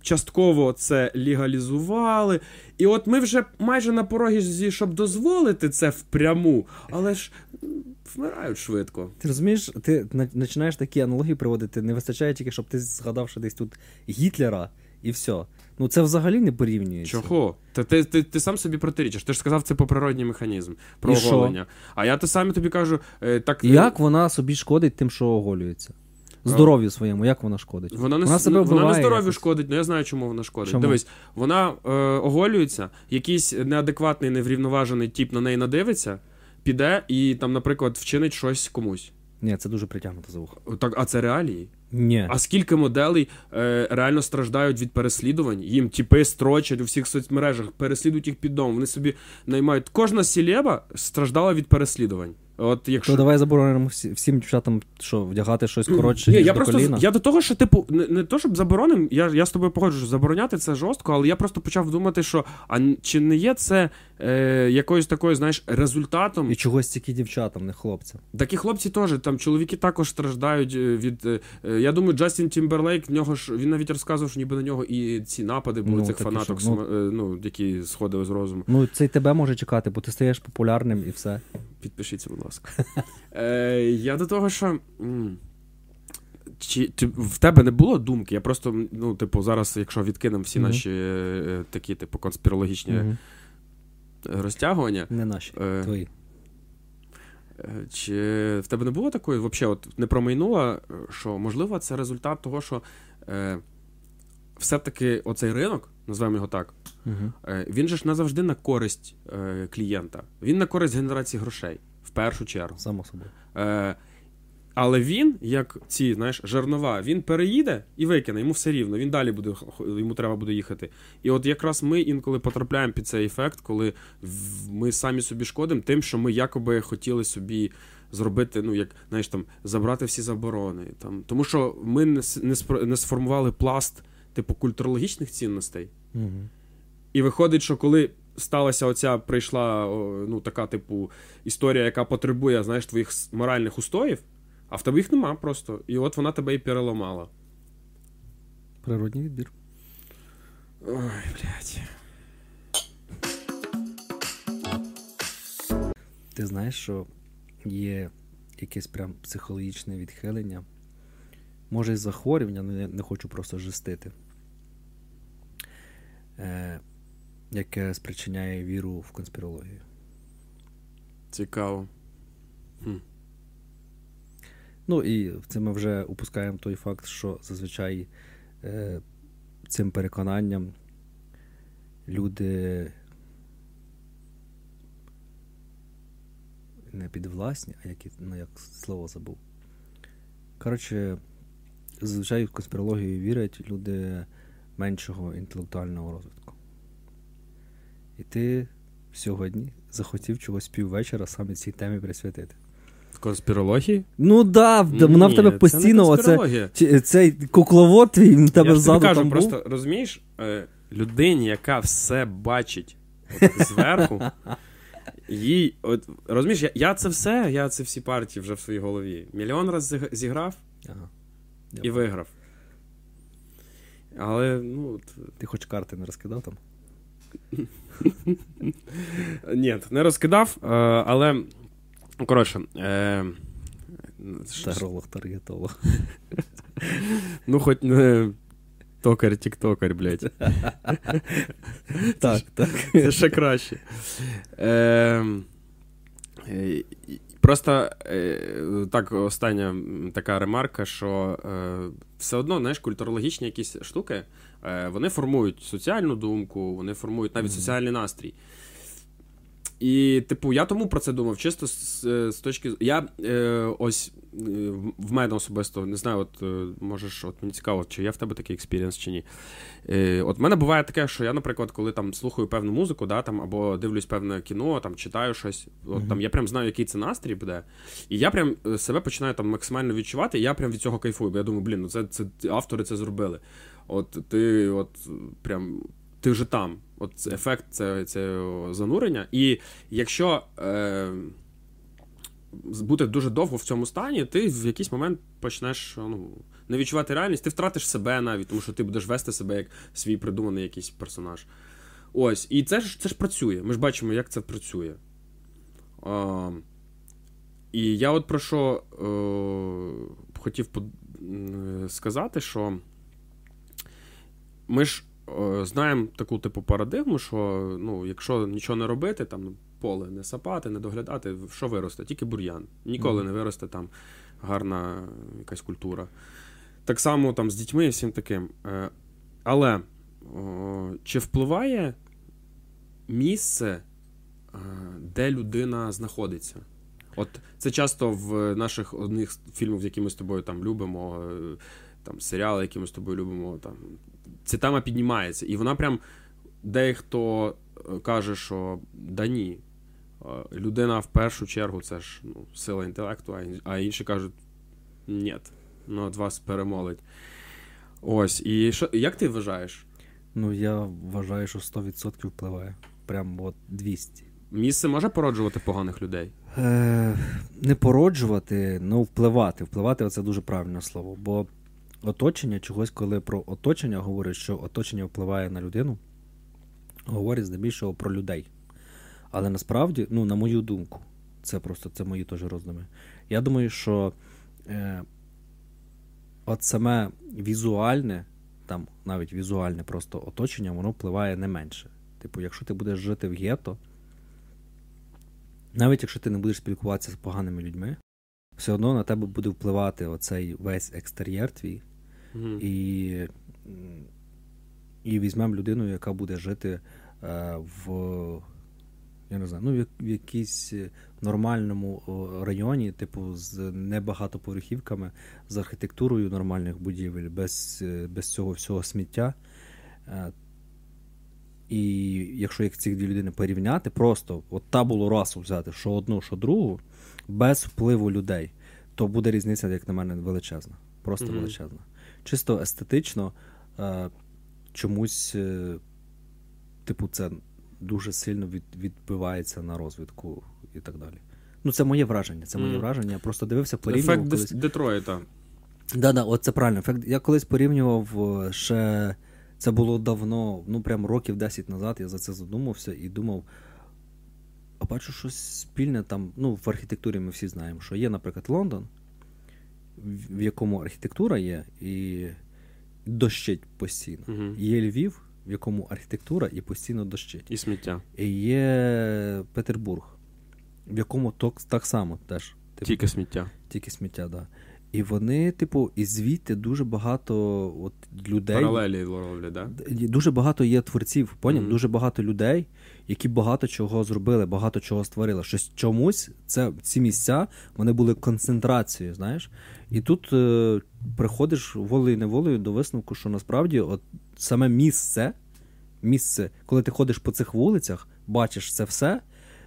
частково це легалізували. І от ми вже майже на порозі, щоб дозволити це впряму, але ж вмирають швидко. Ти розумієш, ти починаєш такі аналогії приводити, не вистачає тільки, щоб ти згадав, що десь тут Гітлера і все. Ну це взагалі не порівнюється. Чого? Та ти, ти, ти сам собі протирічиш. Ти ж сказав, це по природній механізм про І що? оголення. А я те саме тобі кажу, е, так Як вона собі шкодить тим, що оголюється? Здоров'ю своєму, як вона шкодить? Вона не, Вона себе вона не здоров'ю шкодить, але я знаю, чому вона шкодить. Чому? Дивись, вона е, оголюється, якийсь неадекватний, неврівноважений тіп на неї надивиться, піде і там, наприклад, вчинить щось комусь. Ні, це дуже притягнуто за вухо. Так, а це реалії. Ні. А скільки моделей е, реально страждають від переслідувань? Їм тіпи строчать у всіх соцмережах, переслідують їх під дом. Вони собі наймають. Кожна сілеба страждала від переслідувань. От якщо То давай заборонимо всі- всім дівчатам, що вдягати щось коротше, Ні, ніж я до просто коліна. я до того, що типу, не, не то, щоб забороним, я, я з тобою погоджуюсь, забороняти це жорстко, але я просто почав думати, що а чи не є це е, якоюсь такою, знаєш, результатом. І чогось тільки дівчатам, не хлопцям. Такі хлопці теж, там чоловіки також страждають е, від. е, е, я думаю, Джастін Тімберлейк, в нього ж він навіть розказував, що ніби на нього і ці напади були Ну, цих фанаток, що, ну- см- е, ну, які сходили з розуму. Ну, це й тебе може чекати, бо ти стаєш популярним і все. Підпишіться, будь ласка. Е, я до того, що. Чи, чи в тебе не було думки? Я просто, ну, типу, зараз, якщо відкинемо всі Мгм. наші е, такі, типу, конспірологічні Мгм. розтягування, Не наші, Е. твої. е, чи в тебе не було такої, взагалі, от не промайнуло, е, що можливо це результат того, що е, все-таки оцей ринок, називаємо його так, е, він же ж не завжди на користь е, клієнта. Він на користь генерації грошей, в першу чергу. Само собою. Е, але він, як ці, знаєш, жернова, він переїде і викине, йому все рівно, він далі буде, йому треба буде їхати. І от якраз ми інколи потрапляємо під цей ефект, коли ми самі собі шкодимо тим, що ми якоби хотіли собі зробити, ну, як, знаєш, там, забрати всі заборони. Там. Тому що ми не, не, спро- не сформували пласт, типу, культурологічних цінностей. Угу. І виходить, що коли сталася оця прийшла ну, така, типу, історія, яка потребує, знаєш, твоїх моральних устоїв, а в тебе їх нема просто. І от вона тебе і переламала. Природній відбір. Ой, блядь. Ти знаєш, що є якесь прям психологічне відхилення. Може, і захворювання, але я не хочу просто жестити. Е, яке спричиняє віру в конспірологію. Цікаво. Ну і це ми вже упускаємо той факт, що зазвичай е, цим переконанням люди не підвласні, а як, ну, як слово забув. Коротше, зазвичай в конспірологію вірять люди меншого інтелектуального розвитку. І ти сьогодні захотів чогось піввечора саме цій темі присвятити. Конспірології? Ну да, в- вона в Ні, тебе це постійно оце, цей кукловод твій в тебе ззаду кажу, там просто був. розумієш, е, людині, яка все бачить от, зверху, їй, от, розумієш, я, я це все, я це всі партії вже в своїй голові. Мільйон раз зіграв Ага. І виграв. Але, ну, от, Ти хоч карти не розкидав там? ні, не розкидав, е, але, коротше, е, Таролог, таргетолог. ну, хоч не токар, тіктокар, блядь. Так, так. Це ще краще. Просто е, так, остання така ремарка, що е, все одно знаєш, культурологічні якісь штуки е, вони формують соціальну думку, вони формують навіть mm-hmm. соціальний настрій. І, типу, я тому про це думав, чисто з, з точки Я е, ось е, в мене особисто не знаю, от е, можеш, от мені цікаво, чи є в тебе такий experience, чи ні. Е, От в мене буває таке, що я, наприклад, коли там слухаю певну музику, да, там, або дивлюсь певне кіно, там читаю щось, от, mm-hmm. там я прям знаю, який це настрій буде. І я прям е, себе починаю там максимально відчувати, і я прям від цього кайфую. Бо я думаю, блін, ну це, це автори це зробили. От ти от прям ти вже там. От ефект це, занурення. І якщо е, бути дуже довго в цьому стані, ти в якийсь момент почнеш ну, не відчувати реальність, ти втратиш себе навіть, тому що ти будеш вести себе як свій придуманий якийсь персонаж. Ось. І це ж це ж працює. Ми ж бачимо, як це працює. А, І я от про що е, хотів сказати, що ми ж знаємо таку типу парадигму, що ну, якщо нічого не робити, там поле не сапати, не доглядати, що виросте? Тільки бур'ян. Ніколи mm-hmm. не виросте там гарна якась культура. Так само там з дітьми і всім таким. Е, але о, чи впливає місце, е, де людина знаходиться? От це часто в наших одних фільмах, які ми з тобою там любимо, е, там серіали, які ми з тобою любимо, там ця тема піднімається. І вона прям дехто е, каже, що да ні. Е, людина в першу чергу це ж ну, сила інтелекту, а інші кажуть, ні, ну от вас перемолить. Ось. І що, як ти вважаєш? Ну, я вважаю, що 100% впливає. Прям от 200. Місце може породжувати поганих людей? Е, Не породжувати, ну впливати. Впливати це дуже правильне слово. Бо оточення чогось, коли про оточення говорять, що оточення впливає на людину, говорять здебільшого про людей. Але насправді, ну, на мою думку, це просто це мої теж роздуми. Я думаю, що е, от саме візуальне, там навіть візуальне просто оточення, воно впливає не менше. Типу, якщо ти будеш жити в гетто, навіть якщо ти не будеш спілкуватися з поганими людьми, все одно на тебе буде впливати оцей весь екстер'єр твій, mm І і візьмемо людину, яка буде жити е, в я не знаю, ну, в якійсь нормальному районі, типу, з небагатоповерхівками, з архітектурою нормальних будівель, без без цього всього сміття. Е, і якщо як ці дві людини порівняти, просто от табулу расу взяти, що одну, що другу, без впливу людей, то буде різниця, як на мене, величезна. Просто mm-hmm. величезна чисто естетично е, чомусь, е, типу, це дуже сильно від, відбивається на розвитку і так далі. Ну, це моє враження. Це моє mm. враження. Я просто дивився порівнював. Ефект колись... Детройта. Да, да, от це правильно. Ефект... Я колись порівнював е, ще. Це було давно, ну прям років 10 назад. Я за це задумався і думав. А бачу щось спільне там. Ну, в архітектурі ми всі знаємо, що є, наприклад, Лондон, в якому архітектура є, і дощить постійно. Угу. Є Львів, в якому архітектура і постійно дощить. І сміття. І Є Петербург, в якому так само теж. Типу, Тільки сміття. Тільки сміття, так. Да. І вони, типу, і звідти дуже багато от, людей. Паралелі ловлять, да? Дуже багато є творців, поняв? Mm-hmm. Дуже багато людей, які багато чого зробили, багато чого створили. Щось чомусь це ці місця вони були концентрацією, знаєш. І тут е, приходиш волею неволею до висновку, що насправді от саме місце, місце, коли ти ходиш по цих вулицях, бачиш це все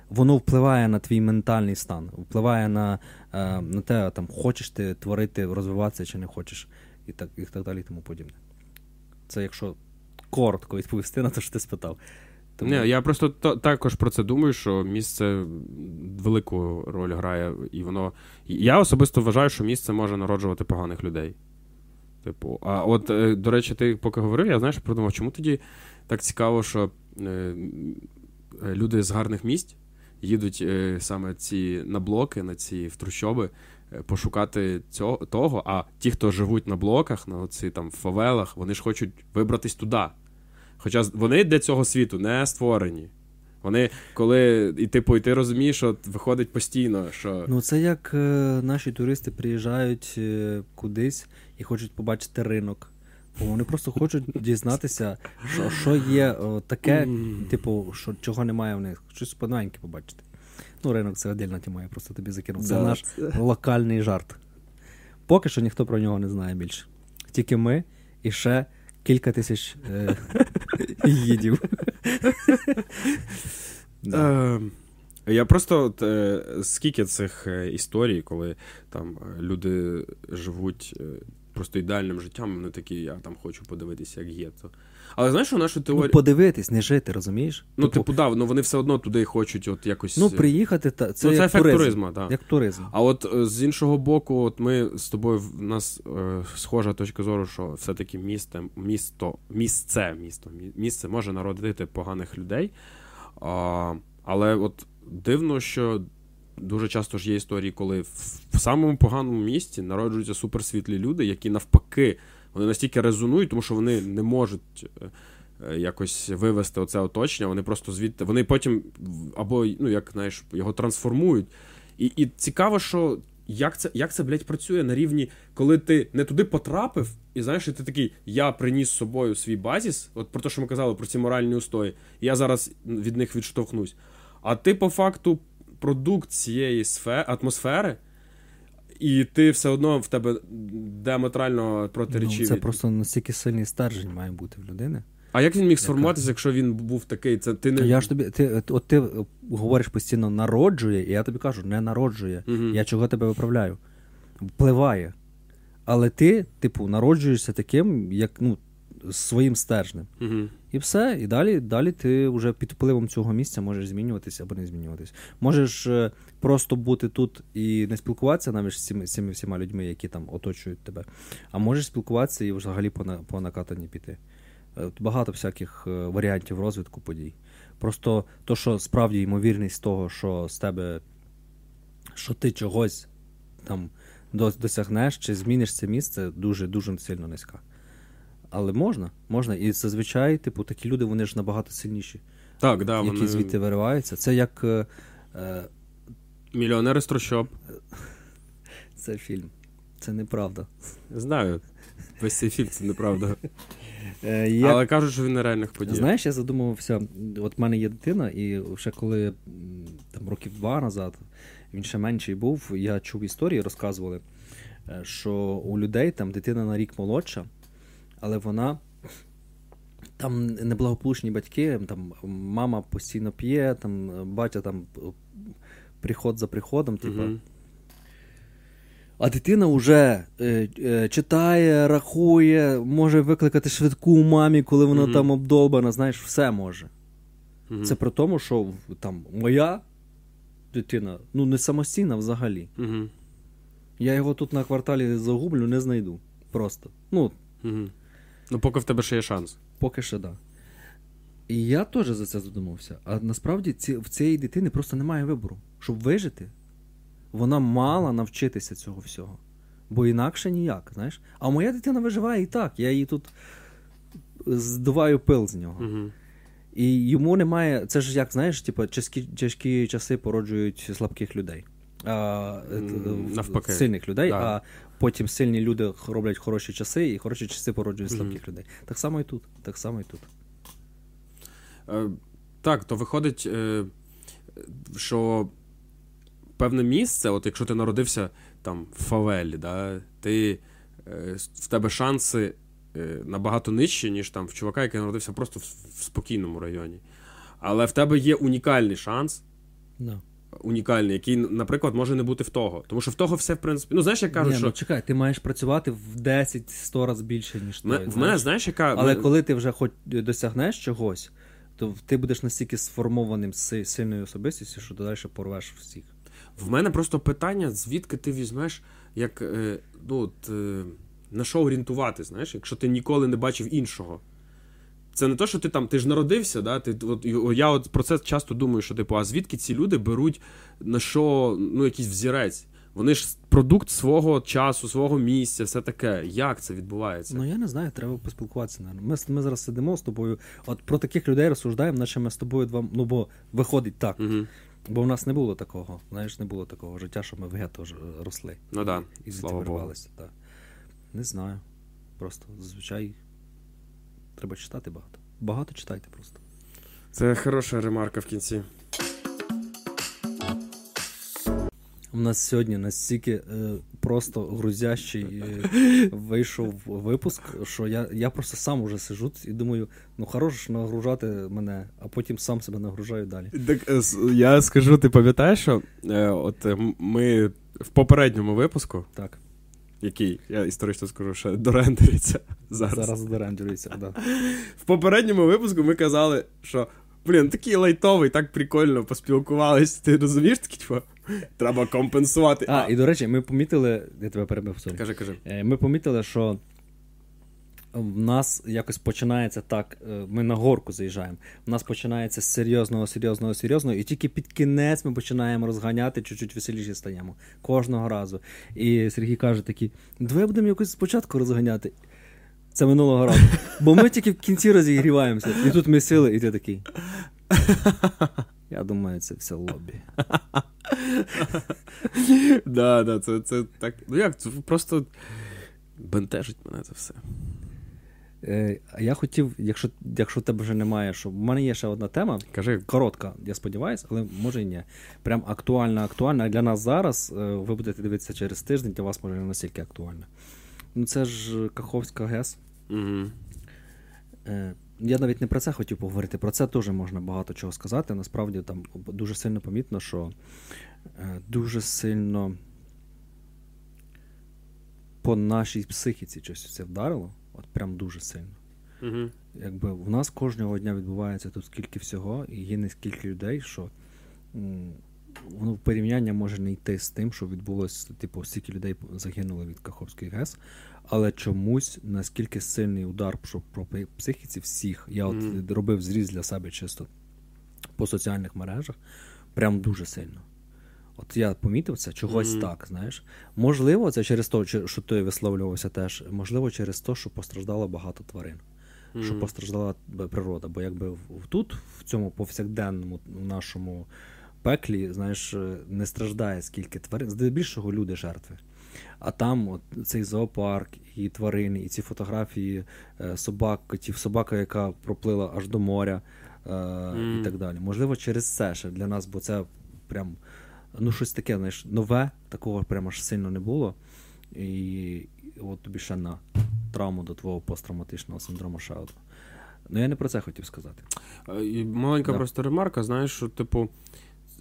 воно впливає на твій ментальний стан, впливає на е, на те, там, хочеш ти творити, розвиватися чи не хочеш, і так і так далі і тому подібне. Це якщо коротко відповісти на те, що ти спитав. Тому... Не, Я просто то, також про це думаю, що місце велику роль грає, і воно. Я особисто вважаю, що місце може народжувати поганих людей. Типу, а от, е, до речі, ти поки говорив, я знаєш, подумав, чому тоді так цікаво, що е, люди з гарних місць їдуть е, саме ці на блоки, на ці в трущоби, е, пошукати цього, того. А ті, хто живуть на блоках, на оці там фавелах, вони ж хочуть вибратись туди. Хоча вони для цього світу не створені. Вони коли і типу, і ти розумієш, що виходить постійно. що... Ну це як е, наші туристи приїжджають е, кудись і хочуть побачити ринок. Бо вони просто хочуть дізнатися, що що є о, таке, типу, що чого немає в них. Щось новеньке побачити. Ну, ринок це віддільна тема, я просто тобі закинув. Це Да. наш локальний жарт. Поки що ніхто про нього не знає більше. Тільки ми і ще кілька тисяч е, їдів. Да. Е, я просто от, е, скільки цих е, історій, коли там е, люди живуть е, просто ідеальним життям, вони такі, я там хочу подивитися, як є. То. Але знаєш, що нашу Ну, подивитись, не жити, розумієш? Ну, типу, да, ну вони все одно туди хочуть от якось. ну приїхати, та, це, Ну, це як ефект туризм. туризму, так. Як туризм. А от е, з іншого боку, от ми з тобою в нас е, схожа точка зору, що все-таки місто, місто, місце, місто, місце може народити поганих людей. А, але от дивно, що дуже часто ж є історії, коли в, самому поганому місті народжуються суперсвітлі люди, які навпаки вони настільки резонують, тому що вони не можуть. е, е, Якось вивести оце оточення, вони просто звідти. Вони потім або ну як знаєш, його трансформують. І, і цікаво, що як це, як це, блядь, працює на рівні, коли ти не туди потрапив, і знаєш, і ти такий, я приніс з собою свій базіс, от про те, що ми казали, про ці моральні устої, і я зараз від них відштовхнусь. А ти, по факту, продукт цієї сфери, атмосфери, і ти все одно в тебе діаметрально протирічив. Ну, це просто настільки сильний стержень має бути в людини. А як він міг сформуватися, якщо він був такий? Це ти не Я ж тобі, ти, от ти говориш постійно народжує, і я тобі кажу, не народжує. Мгм. Я чого тебе виправляю? Впливає. Але ти, типу, народжуєшся таким, як ну, своїм стержнем. Мгм. І все. І далі, далі ти вже під впливом цього місця можеш змінюватися або не змінюватися. Можеш е, просто бути тут і не спілкуватися навіть з цими, цими всіма людьми, які там оточують тебе. А можеш спілкуватися і взагалі по, на- по накатанні піти. Е, Багато всяких е, варіантів розвитку подій. Просто то, що справді ймовірність того, що з тебе, що ти чогось там досягнеш чи зміниш це місце, дуже дуже сильно низька. Але можна, можна. І зазвичай, типу, такі люди, вони ж набагато сильніші, Так, да, які вони... звідти вириваються. Це як е, е, Мільйонери з трущоб. це фільм. Це неправда. Знаю. Весь цей фільм це неправда. Е, як... Але кажуть, що він на реальних подіях. Знаєш, я задумувався, от в мене є дитина, і ще коли там років два назад він ще менший був, я чув історії, розказували, е, що у людей там дитина на рік молодша, але вона. Там неблагополучні батьки, там мама постійно п'є, там батя там е, приход за приходом, типу. Мгм. А дитина вже е, е, читає, рахує, може викликати швидку у мамі, коли вона Мгм. там обдолбана, знаєш, все може. Мгм. Це при тому, що там моя дитина ну не самостійна взагалі. Я його тут на кварталі загублю, не знайду. Просто. Ну. Ну, поки в тебе ще є шанс. поки що да. І я теж за це задумався. А насправді ці, в цієї дитини просто немає вибору. Щоб вижити, вона мала навчитися цього всього. Бо інакше ніяк, знаєш. А моя дитина виживає і так. Я її тут здуваю пил з нього. Мгм. І йому немає. Це ж як знаєш, типу, тяжкі, тяжкі часи породжують слабких людей. А, е, е, навпаки. Сильних людей, Да. а потім сильні люди роблять хороші часи, і хороші часи породжують слабких людей. Так само і тут. Так само і тут. Е, Так, то виходить, е, що певне місце, от якщо ти народився там в фавелі, да, ти, е, в тебе шанси е, набагато нижчі, ніж там в чувака, який народився просто в, в спокійному районі. Але в тебе є унікальний шанс, Да. Унікальний, який, наприклад, може не бути в того. Тому що в того все, в принципі. Ну, знаєш, як кажуть, Ні, що ну чекай, ти маєш працювати в 10-100 разів більше, ніж ме- в мене, знаєш, яка. Але ми- коли ти вже хоч досягнеш чогось, то ти будеш настільки сформованим си- сильною особистістю, що ти далі порвеш всіх. В мене просто питання, звідки ти візьмеш, як е, ну, от, е, на що орієнтувати, знаєш, якщо ти ніколи не бачив іншого. Це не то, що ти там, ти ж народився, да? ти, от, я от про це часто думаю, що типу, а звідки ці люди беруть на що, ну, якийсь взірець? Вони ж продукт свого часу, свого місця, все таке. Як це відбувається? Ну я не знаю, треба поспілкуватися. Наверное. Ми ми зараз сидимо з тобою. От про таких людей розсуждаємо, наче ми з тобою два. Ну бо виходить так. Угу. Бо в нас не було такого. Знаєш, не було такого життя, що ми в гетто росли. Ну да, і слава. Так. Не знаю. Просто зазвичай треба читати багато. Багато читайте просто. Це хороша ремарка в кінці. У нас сьогодні настільки е, просто грузящий е, вийшов випуск, що я я просто сам уже сижу і думаю, ну хорош нагружати мене, а потім сам себе нагружаю далі. Так е, я скажу, ти пам'ятаєш, що е, от ми в попередньому випуску, так. Який, я історично скажу, що дорендериться зараз. Зараз дорендериться, так. Да. В попередньому випуску ми казали, що. Блін, такий лайтовий, так прикольно поспілкувались. Ти розумієш такі, типу, Треба компенсувати. А, а, і до речі, ми помітили. Я тебе перебив sorry. Кажи, кажи. Е, ми помітили, що в нас якось починається так. Е, ми на горку заїжджаємо. У нас починається з серйозного, серйозного, серйозного, і тільки під кінець ми починаємо розганяти, чуть-чуть веселіше стаємо. Кожного разу. І Сергій каже такий: давай будемо якось спочатку розганяти. Це минулого разу. Бо ми тільки в кінці розігріваємося. І тут ми сили, і ти такий. Я думаю, це все лобі. Да, да, це це так. Ну як, це просто бентежить мене це все. Е, Я хотів, якщо якщо тебе вже немає, що в мене є ще одна тема. Кажи. Коротка, я сподіваюся, але може і ні. Прям актуальна, актуальна. Для нас зараз е, ви будете дивитися через тиждень, для вас може не настільки актуальна. Ну це ж Каховська ГЕС. Угу. Я навіть не про це хотів поговорити. Про це теж можна багато чого сказати. Насправді там дуже сильно помітно, що дуже сильно по нашій психіці щось це вдарило. От прям дуже сильно. Угу. Якби у нас кожного дня відбувається тут скільки всього, і є не скільки людей, що воно в порівняння може не йти з тим, що відбулося, типу, стільки людей загинули від Каховської ГЕС, але чомусь наскільки сильний удар що про психіці всіх. Я от mm. робив зріз для себе чисто по соціальних мережах, прям дуже сильно. От я помітив це чогось mm-hmm. так, знаєш. Можливо, це через те, що ти висловлювався теж, можливо, через те, що постраждало багато тварин, mm-hmm. що постраждала природа. Бо якби тут, в цьому повсякденному нашому пеклі, знаєш, не страждає скільки тварин, здебільшого люди жертви. А там от цей зоопарк, і тварини, і ці фотографії е, собак, котів, собака, яка проплила аж до моря е, mm. і так далі. Можливо, через це ще для нас, бо це прям ну щось таке, знаєш, нове, такого прямо аж сильно не було. І от тобі ще на травму до твого посттравматичного синдрому ще. Ну я не про це хотів сказати. Е, маленька да. просто ремарка, знаєш, що, типу,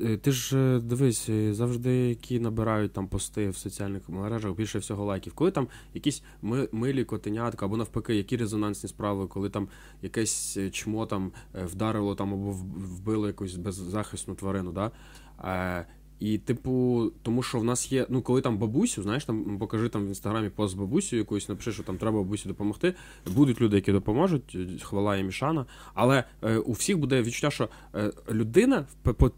Е, ти ж е, дивись, завжди які набирають там пости в соціальних мережах більше всього лайків. Коли там якісь милі котенятка, або навпаки, які резонансні справи, коли там якесь чмо там вдарило там або вбило якусь беззахисну тварину. да? І, типу, тому що в нас є, ну, коли там бабусю, знаєш, там покажи там в інстаграмі пост бабусю якусь, напиши, що там треба бабусі допомогти. Будуть люди, які допоможуть, хвала і мішана. Але е, у всіх буде відчуття, що е, людина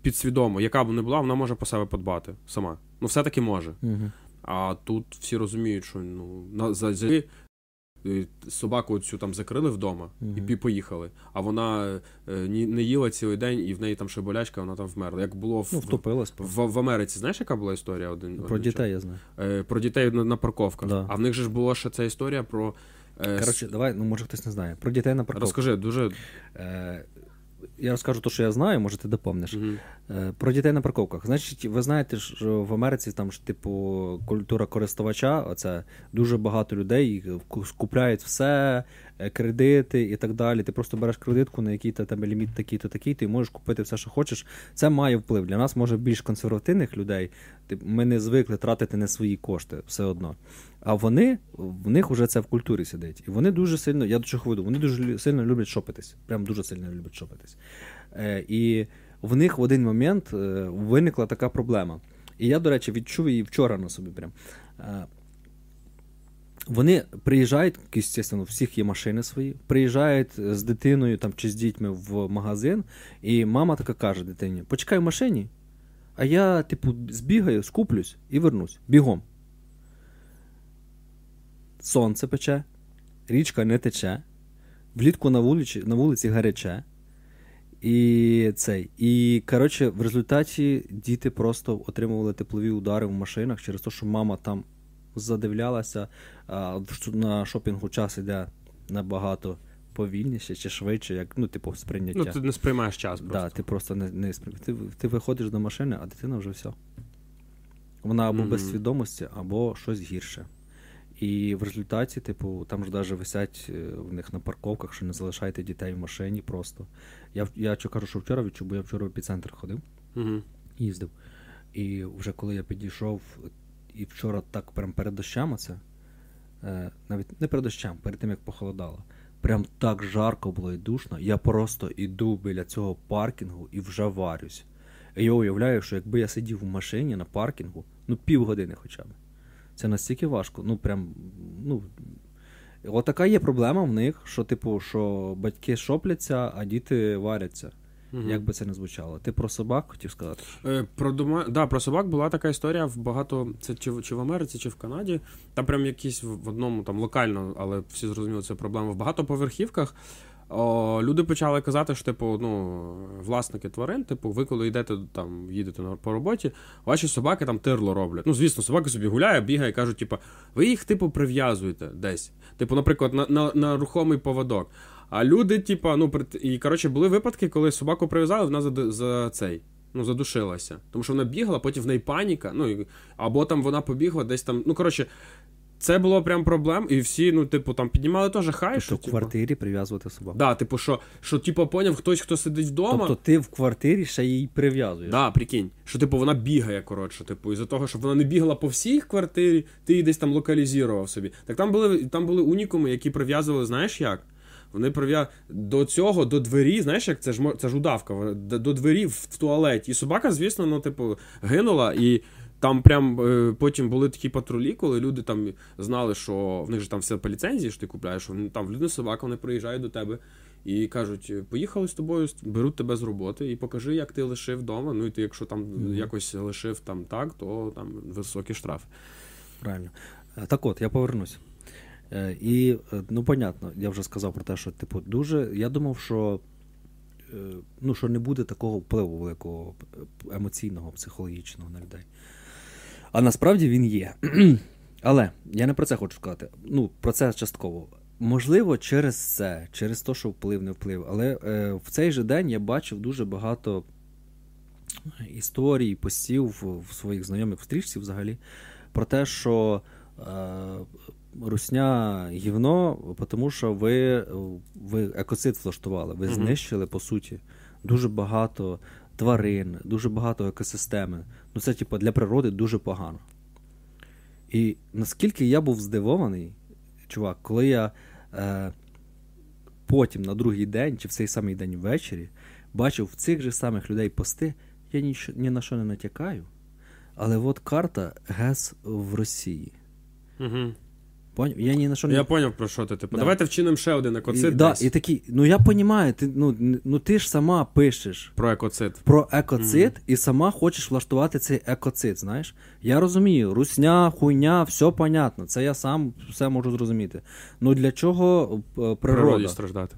підсвідомо, яка б не була, вона може по себе подбати сама. Ну, все-таки може. Угу. А тут всі розуміють, що ну, на, за, собаку цю там закрили вдома mm-hmm. і поїхали. А вона е, не їла цілий день, і в неї там ще болячка, вона там вмерла. Як було в ну, втопилась. В, в Америці, знаєш, яка була історія? Один Про один дітей час? я знаю. Е, Про дітей на, на парковках. Да. А в них же ж була ще ця історія про. Е, Коротше, давай, ну може хтось не знає. Про дітей на парковках. Розкажи, дуже. Е, я розкажу те, що я знаю, може ти доповниш. Mm-hmm. Про дітей на парковках. Значить, ви знаєте, що в Америці там ж, типу, культура користувача, оце дуже багато людей купляють все, е, кредити і так далі. Ти просто береш кредитку, на який тебе ліміт такий-то такий, ти можеш купити все, що хочеш. Це має вплив. Для нас, може, більш консервативних людей. Ми не звикли тратити не свої кошти все одно. А вони в них вже це в культурі сидить. І вони дуже сильно, я до чого веду, вони дуже сильно люблять шопитись. Прям дуже сильно люблять шопитись. Е, І в них в один момент е, виникла така проблема. І я, до речі, відчув її вчора на собі. прям. Вони приїжджають, звісно, у всіх є машини свої, приїжджають з дитиною там, чи з дітьми в магазин, і мама така каже дитині: почекай в машині, А я, типу, збігаю, скуплюсь і вернусь. Бігом. Сонце пече, річка не тече, влітку на вулиці на вулиці гаряче. І цей. І, коротше, в результаті діти просто отримували теплові удари в машинах через те, що мама там задивлялася, а на шопінгу час іде набагато повільніше чи швидше, як ну, типу, сприйняття. Ну, ти не сприймаєш час просто. Да, ти просто не не ти, ти виходиш до машини, а дитина вже все. Вона або mm-hmm. без свідомості, або щось гірше. І в результаті, типу, там ж навіть висять е, в них на парковках, що не залишайте дітей в машині просто. Я я кажу, що вчора відчув, бо я вчора в епіцентр ходив, mm-hmm. їздив. І вже коли я підійшов, і вчора так прям перед дощами це, е, навіть не перед дощами, перед тим як похолодало, прям так жарко було і душно. Я просто іду біля цього паркінгу і вже варюсь. І я уявляю, що якби я сидів в машині на паркінгу, ну півгодини хоча б. Це настільки важко. Ну, прям, ну. Отака є проблема в них, що, типу, що батьки шопляться, а діти варяться. Угу. Як би це не звучало. Ти про собак хотів сказати? Е, Про дома... да, про собак була така історія в багато. Це чи, чи в Америці, чи в Канаді. Там прям якісь в одному там локально, але всі зрозуміли, це проблема. В багатоповерхівках о, люди почали казати, що типу, ну, власники тварин, типу, ви коли йдете там, їдете по роботі, ваші собаки там тирло роблять. Ну, звісно, собака собі гуляє, бігає кажуть, типу, ви їх, типу, прив'язуєте десь. Типу, наприклад, на на, на рухомий поводок. А люди, типу, ну, і коротше, були випадки, коли собаку прив'язали, вона за, за цей. Ну, задушилася. Тому що вона бігла, потім в неї паніка. Ну, або там вона побігла, десь там. Ну, коротше, це було прям проблем, і всі, ну, типу, там піднімали теж хай. Тобто що, в типу... квартирі прив'язувати собаку. Да, типу, що, що типу, поняв, хтось, хто сидить вдома. Тобто ти в квартирі ще її прив'язуєш. Да, прикинь. Що, типу, вона бігає, коротше, типу, із-за того, щоб вона не бігала по всій квартирі, ти її десь там локалізував собі. Так там були там були унікуми, які прив'язували, знаєш як? Вони прив'язали до цього, до двері, знаєш, як це ж це ж удавка, до двері в туалеті. І собака, звісно, ну, типу, гинула і. Там прям е, потім були такі патрулі, коли люди там знали, що в них же там все по ліцензії, що ти купляєш, що там в людини собака, вони приїжджають до тебе і кажуть: поїхали з тобою, беруть тебе з роботи і покажи, як ти лишив вдома. Ну і ти, якщо там mm-hmm. якось лишив там так, то там високі штрафи. Правильно. Е, так от, я повернусь. Е, і, ну, понятно, я вже сказав про те, що, типу, дуже. Я думав, що. Ну, що не буде такого впливу великого емоційного, психологічного на людей. А насправді він є. Але я не про це хочу сказати. Ну, про це частково. Можливо, через це, через те, що вплив, не вплив. Але е, в цей же день я бачив дуже багато історій, постів в, в своїх знайомих в стрічці взагалі про те, що е, русня гівно, тому що ви ви екоцид влаштували, ви знищили, по суті, дуже багато тварин, дуже багато екосистеми. Ну це, типу, для природи дуже погано. І наскільки я був здивований, чувак, коли я е, потім на другий день чи в цей самий день ввечері бачив в цих же самих людей пости, я ні, ні на що не натякаю. Але от карта ГЕС в Росії. Угу. Поняв? Я ні на що не... Я поняв, про що ти. Типу. Да. Давайте вчинимо ще один екоцид. І, да, і такий, ну я розумію, ти, ну, ну ти ж сама пишеш про екоцид. Про екоцид, mm. і сама хочеш влаштувати цей екоцид, знаєш? Я розумію, русня, хуйня, все понятно. Це я сам все можу зрозуміти. Ну для чого е, природа? Природі страждати.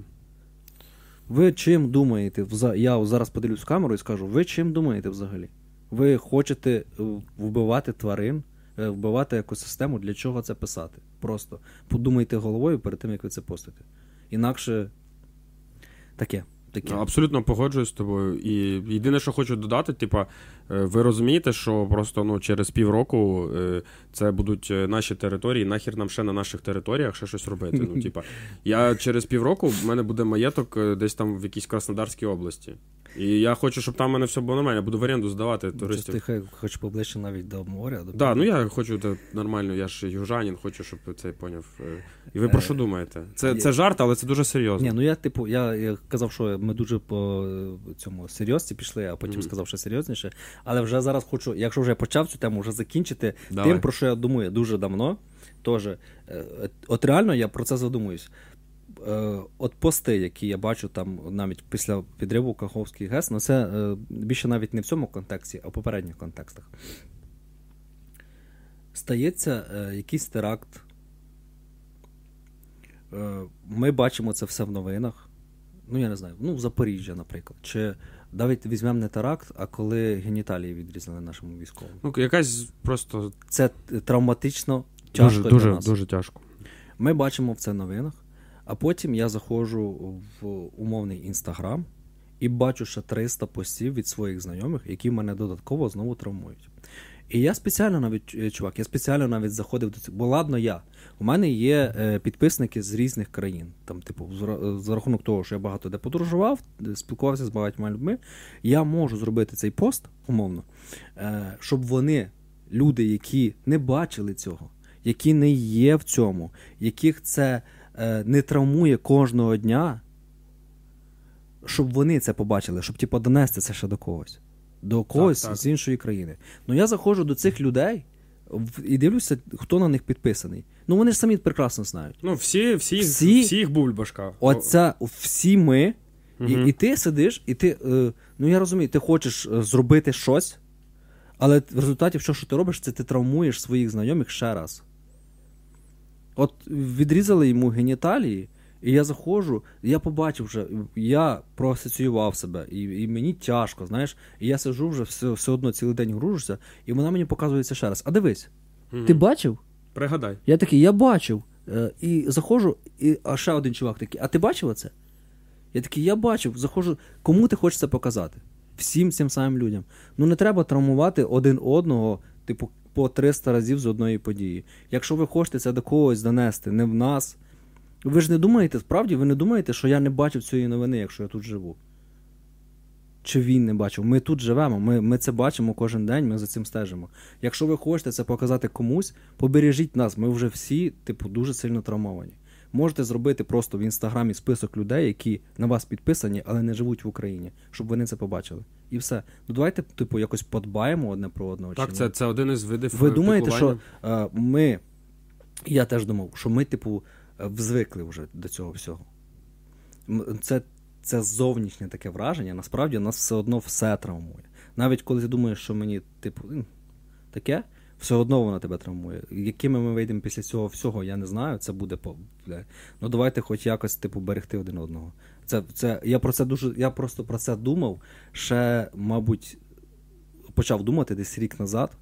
Ви чим думаєте? Я зараз подивлюсь в камеру і скажу, ви чим думаєте взагалі? Ви хочете е, вбивати тварин? Е, вбивати екосистему, для чого це писати. Просто подумайте головою перед тим, як ви це постите. Інакше таке. таке. Абсолютно погоджуюсь з тобою. І єдине, що хочу додати, типа, е, ви розумієте, що просто ну, через півроку е, це будуть наші території, нахер нам ще на наших територіях ще щось робити. Ну, типа, я через півроку в мене буде маєток десь там в якійсь Краснодарській області. І я хочу, щоб там в мене все було нормально. Я буду в оренду здавати туристів. Ти хочеш поближче навіть до моря? Так, да, ну я хочу да, нормально, я ж южанин, хочу, щоб цей поняв. Е. І ви про що е, думаєте? Це це жарт, але це дуже серйозно. Ні, ну я типу, я я казав, що ми дуже по цьому серйозці пішли, а потім сказав, що серйозніше. Але вже зараз хочу, якщо вже почав цю тему, вже закінчити Давай. тим, про що я думаю дуже давно. Теж, е, от реально я про це задумуюсь. Е, от пости, які я бачу там навіть після підриву Каховський ГЕС, ну це е, більше навіть не в цьому контексті, а в попередніх контекстах. Стається е, якийсь теракт. Ми бачимо це все в новинах. Ну, я не знаю, ну, в Запоріжжя, наприклад. Чи навіть візьмемо не теракт, а коли геніталії відрізали нашому військовому. Ну, якась просто. Це травматично тяжко. Дуже, дуже, для нас. дуже тяжко. Ми бачимо в це новинах, а потім я заходжу в умовний інстаграм і бачу ще 300 постів від своїх знайомих, які мене додатково знову травмують. І я спеціально навіть, е, чувак, я спеціально навіть заходив до цього. Бо ладно, я. У мене є е, підписники з різних країн. Там, типу, з, за рахунок того, що я багато де подорожував, спілкувався з багатьма людьми. Я можу зробити цей пост, умовно, е, щоб вони, люди, які не бачили цього, які не є в цьому, яких це е, не травмує кожного дня, щоб вони це побачили, щоб типу, донести це ще до когось. До когось так, так. з іншої країни. Ну я заходжу до цих людей і дивлюся, хто на них підписаний. Ну вони ж самі прекрасно знають. Ну, всі, всі, Всі- всі їх бульбашка. Оце всі ми, і, і ти сидиш, і ти. Е, ну я розумію, ти хочеш е, зробити щось, але в результаті, все, що ти робиш, це ти травмуєш своїх знайомих ще раз. От відрізали йому геніталії, і я заходжу, і я побачив вже, я проасоціював себе, і, і мені тяжко, знаєш, і я сиджу вже все, все одно цілий день гружуся, і вона мені показується ще раз. А дивись, Мгм. ти бачив? Пригадай. Я такий, я бачив. Е, і заходжу, і а ще один чувак такий, а ти бачив це? Я такий, я бачив, заходжу. Кому ти хочеш це показати? Всім цим самим людям. Ну не треба травмувати один одного, типу, по 300 разів з одної події. Якщо ви хочете це до когось донести, не в нас. Ви ж не думаєте, справді, ви не думаєте, що я не бачив цієї новини, якщо я тут живу? Чи він не бачив? Ми тут живемо, ми, ми це бачимо кожен день, ми за цим стежимо. Якщо ви хочете це показати комусь, побережіть нас. Ми вже всі, типу, дуже сильно травмовані. Можете зробити просто в інстаграмі список людей, які на вас підписані, але не живуть в Україні, щоб вони це побачили. І все. Ну давайте, типу, якось подбаємо одне про одного. чи Так, ні? це, це один із видів. Ви думаєте, що е, ми. Я теж думав, що ми, типу, е, звикли вже до цього всього. Це, це зовнішнє таке враження, насправді нас все одно все травмує. Навіть коли ти думаєш, що мені, типу, таке, все одно воно тебе травмує. Якими ми вийдемо після цього всього, я не знаю. Це буде по. Ну давайте хоч якось, типу, берегти один одного. Це, це, я про це дуже. Я просто про це думав ще, мабуть, почав думати десь рік назад.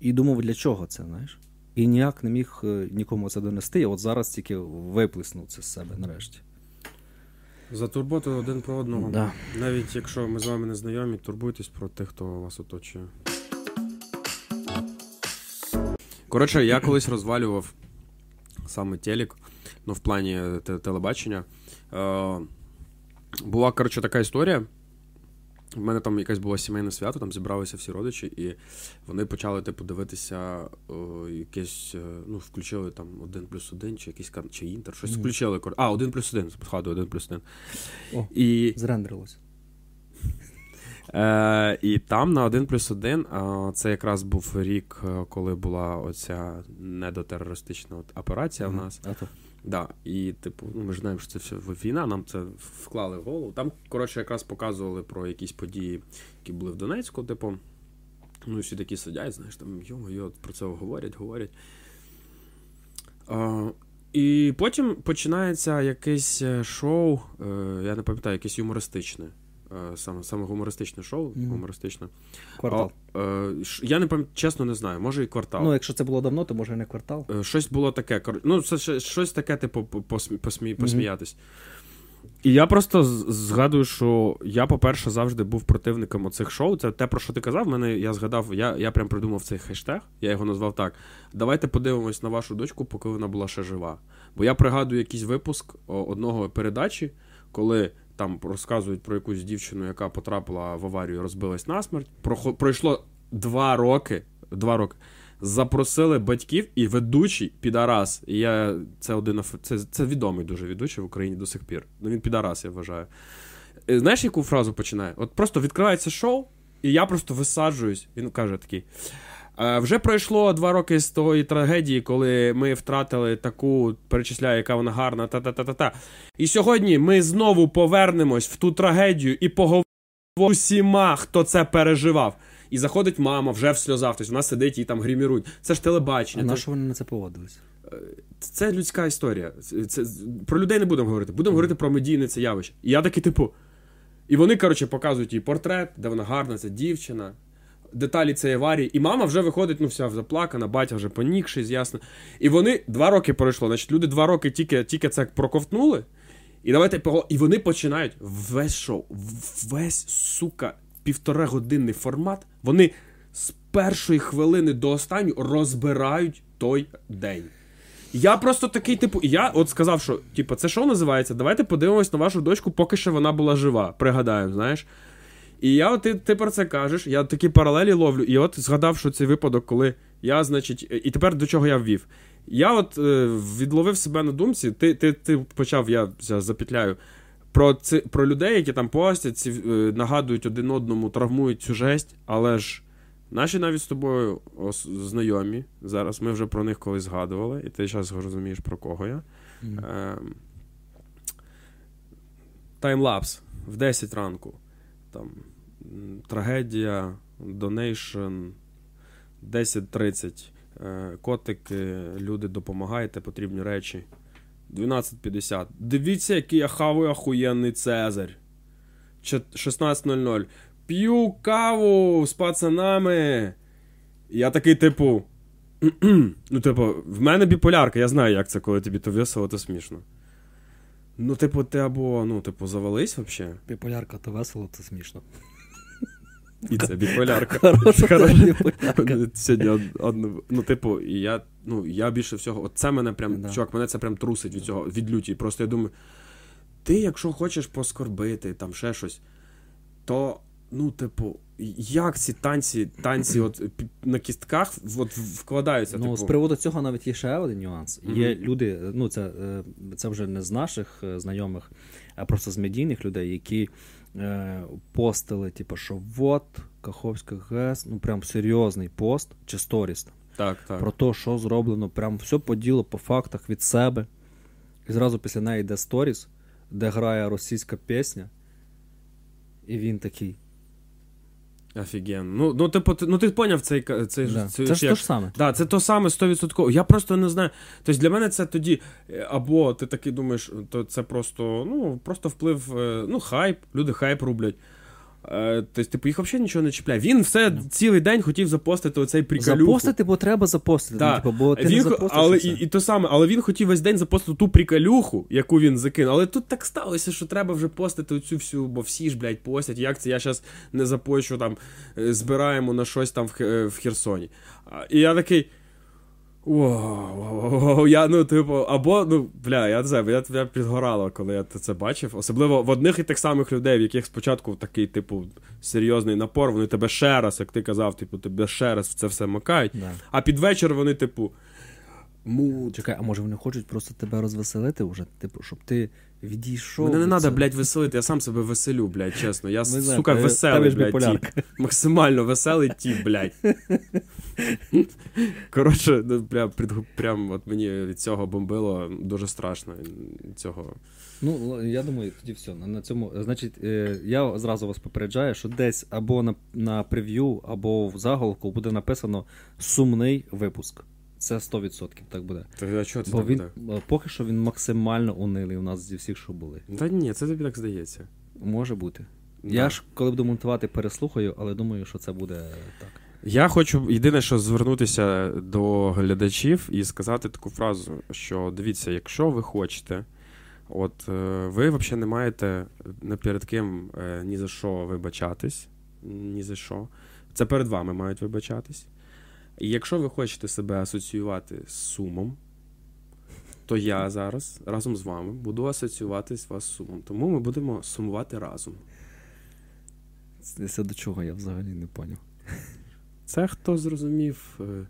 І думав, для чого це, знаєш? І ніяк не міг е, нікому це донести. І от зараз тільки виплеснув це з себе нарешті. За турботу один про одного. Да. Навіть якщо ми з вами не знайомі, турбуйтесь про тих, хто вас оточує. Коротше, я колись розвалював саме телек, ну, в плані те- телебачення. Е, була, коротше, така історія. У мене там якесь було сімейне свято, там зібралися всі родичі, і вони почали, типу, дивитися о, якесь, е, ну, включили там один плюс один, чи якийсь кан- чи інтер, щось включили. кор- А, один плюс один, згадую, один плюс один. О. І Зрендерилось. Е, і там на 1 плюс 1 е, це якраз був рік, е, коли була оця недотерористична от операція в нас. А то. Да, і, типу, ну ми ж знаємо, що це все війна, нам це вклали в голову. Там, коротше, якраз показували про якісь події, які були в Донецьку, типу. Ну, і всі такі сидять, знаєш, там йо-йо, про це говорять, говорять. А, і потім починається якесь е, шоу, е, я не пам'ятаю, якесь юмористичне. Е, Саме, саме гумористичне шоу, Мгм. гумористичне. Квартал. А, е, ш- я не пам'ятаю, чесно не знаю, може і квартал. Ну, якщо це було давно, то може не квартал. Е, Щось було таке. кор- Ну, це щось таке, типу, по- посмі, посміятись. І я просто згадую, що я, по-перше, завжди був противником оцих шоу. Це те, про що ти казав. Мене я згадав, я, я прям придумав цей хештег, я його назвав так. Давайте подивимось на вашу дочку, поки вона була ще жива. Бо я пригадую якийсь випуск одного передачі, коли там розказують про якусь дівчину, яка потрапила в аварію, розбилась насмерть. Прохо- Пройшло два роки. Два роки. Запросили батьків і ведучий підарас. І я це один це, це відомий дуже ведучий в Україні до сих пір. Ну він підарас, я вважаю. Е, Знаєш, яку фразу починає? От просто відкривається шоу, і я просто висаджуюсь. Він каже такий. Е, Вже пройшло два роки з тої трагедії, коли ми втратили таку, перечисляю, яка вона гарна, та-та-та-та-та. І сьогодні ми знову повернемось в ту трагедію і поговоримо з усіма, хто це переживав. І заходить мама вже в сльозах, тобто вона сидить і там гримірують. Це ж телебачення. А на що вони на це поводились? це людська історія. Це, про людей не будемо говорити. Будемо говорити про медійне це явище. І я такий, типу. І вони, коротше, показують їй портрет, де вона гарна, це дівчина. Деталі цієї аварії. І мама вже виходить, ну, вся заплакана, батя вже понікшись, ясно. І вони два роки пройшло. Значить, люди два роки тільки, тільки це проковтнули. І давайте І вони починають весь шоу, весь, сука, півтора годинний формат. Вони з першої хвилини до останньої розбирають той день. Я просто такий, типу, я от сказав, що типу, це шоу називається. Давайте подивимось на вашу дочку, поки що вона була жива. Пригадаємо, знаєш. І я, от ти, ти про це кажеш, я такі паралелі ловлю, і от згадав, що цей випадок, коли я, значить, і тепер до чого я ввів. Я от е, відловив себе на думці, ти, ти, ти почав, я за- запетляю, про, ці, про людей, які там постять, ці, е, нагадують один одному, травмують цю жесть, але ж наші навіть з тобою ос- знайомі, зараз ми вже про них колись згадували, і ти зараз розумієш, про кого я. Ем, timelapse в 10 ранку. Там, трагедія, donation, 10.30. Е, котики, люди, допомагайте, потрібні речі. 12.50. Дивіться, який я хаваю охуєнний Цезарь. Чет- 16.00. П'ю каву з пацанами. Я такий, типу. ну, типу, в мене біполярка, я знаю, як це, коли тобі то весело, то смішно. Ну, типу, ти або, ну, типу, завались взагалі. Біполярка то весело, це смішно. І це біполярка. Хороша біполярка. Сьогодні одну, ну, типу, і я, ну, я більше всього, от це мене прям, Да. чувак, мене це прям трусить від цього, від люті. Просто я думаю, ти, якщо хочеш поскорбити, там ще щось, то, ну, типу, як ці танці, танці от на кістках от вкладаються? Ну, типу, з приводу цього навіть є ще один нюанс. Є Мгм. люди, ну це, е, це вже не з наших е, знайомих, а просто з медійних людей, які е, постили, типу, що вот, Каховська ГЕС, ну прям серйозний пост чи сторіс так, так. про те, що зроблено, прям все по ділу, по фактах від себе. І зразу після неї йде сторіс, де грає російська пісня. І він такий. Офігенно. Ну, ну, типу, ти, ну, ти поняв цей, цей, Да. цей Це ж як- то ж саме. Да, це то саме 100%. Я просто не знаю. Тобто для мене це тоді, е, або ти такий думаєш, то це просто, ну, просто вплив, е, ну, хайп, люди хайп рублять. Е, Тобто, типу, їх взагалі нічого не чіпляє. Він все цілий день хотів запостити оцей приколюху. Запостити, бо треба запостити. Да. Ну, типу, бо ти Він, не запостиш. але і і, то саме, але він хотів весь день запостити ту приколюху, яку він закинув. Але тут так сталося, що треба вже постити оцю всю, бо всі ж, блядь, постять. Як це я зараз не запощу там, е, збираємо на щось там в, е, в Херсоні. І я такий. Вау, я, ну, типу, або, ну, бля, я не знаю, я, я підгорало, коли я це бачив. Особливо в одних і тих самих людей, в яких спочатку такий, типу, серйозний напор, вони тебе ще раз, як ти казав, типу, тебе ще раз в це все макають. Да. А під вечір вони, типу. Муд. Чекай, а може вони хочуть просто тебе розвеселити вже? Типу, щоб ти відійшов. Мене не треба, блядь, веселити, я сам себе веселю, блядь, чесно. Я, Ми сука, тебе- веселий, блядь, тіп. Максимально веселий тіп, блядь. Коротше, ну, пред- прям от мені від цього бомбило дуже страшно. Цього. Ну, я думаю, тоді все. На, на цьому, значить, е, я зразу вас попереджаю, що десь або на, на прев'ю, або в заголовку буде написано сумний випуск. Це 100% так буде. Та, а чого це Бо так він буде? е, поки що він максимально унилий у нас зі всіх, що були. Та ні, це тобі так здається. Може бути. Да. Я ж коли буду монтувати, переслухаю, але думаю, що це буде так. Я хочу єдине, що звернутися до глядачів і сказати таку фразу, що дивіться, якщо ви хочете, от е, ви взагалі не маєте не перед ким е, ні за що вибачатись, ні за що. Це перед вами мають вибачатись. І якщо ви хочете себе асоціювати з сумом, то я зараз разом з вами буду асоціюватись вас з сумом. Тому ми будемо сумувати разом. Це, це до чого я взагалі не поняв. Це хто зрозумів. е,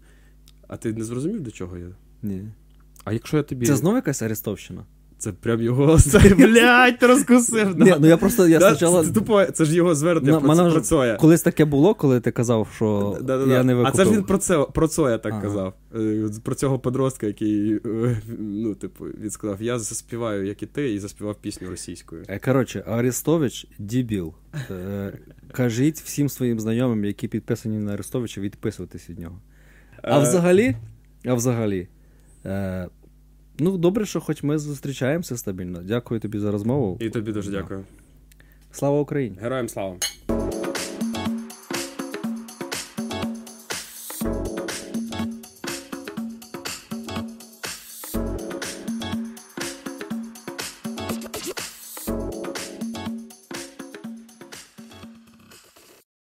А ти не зрозумів, до чого я? Ні. А якщо я тобі. Це знову якась арестовщина? Це прям його блядь, ти розкусив. Ні, ну я просто я спочатку... це, тупо, це ж його звернення про, Цоя. Колись таке було, коли ти казав, що я не а це ж він про це про Цоя так Ага. казав. Е, Про цього подростка, який е, ну, типу, він сказав: Я заспіваю, як і ти, і заспівав пісню російською. Е, Коротше, Арестович дібіл. Кажіть всім своїм знайомим, які підписані на Арестовича, відписуватись від нього. А взагалі, а взагалі, ну добре, що хоч ми зустрічаємося стабільно. Дякую тобі за розмову. І тобі дуже дякую. Слава Україні! Героям слава.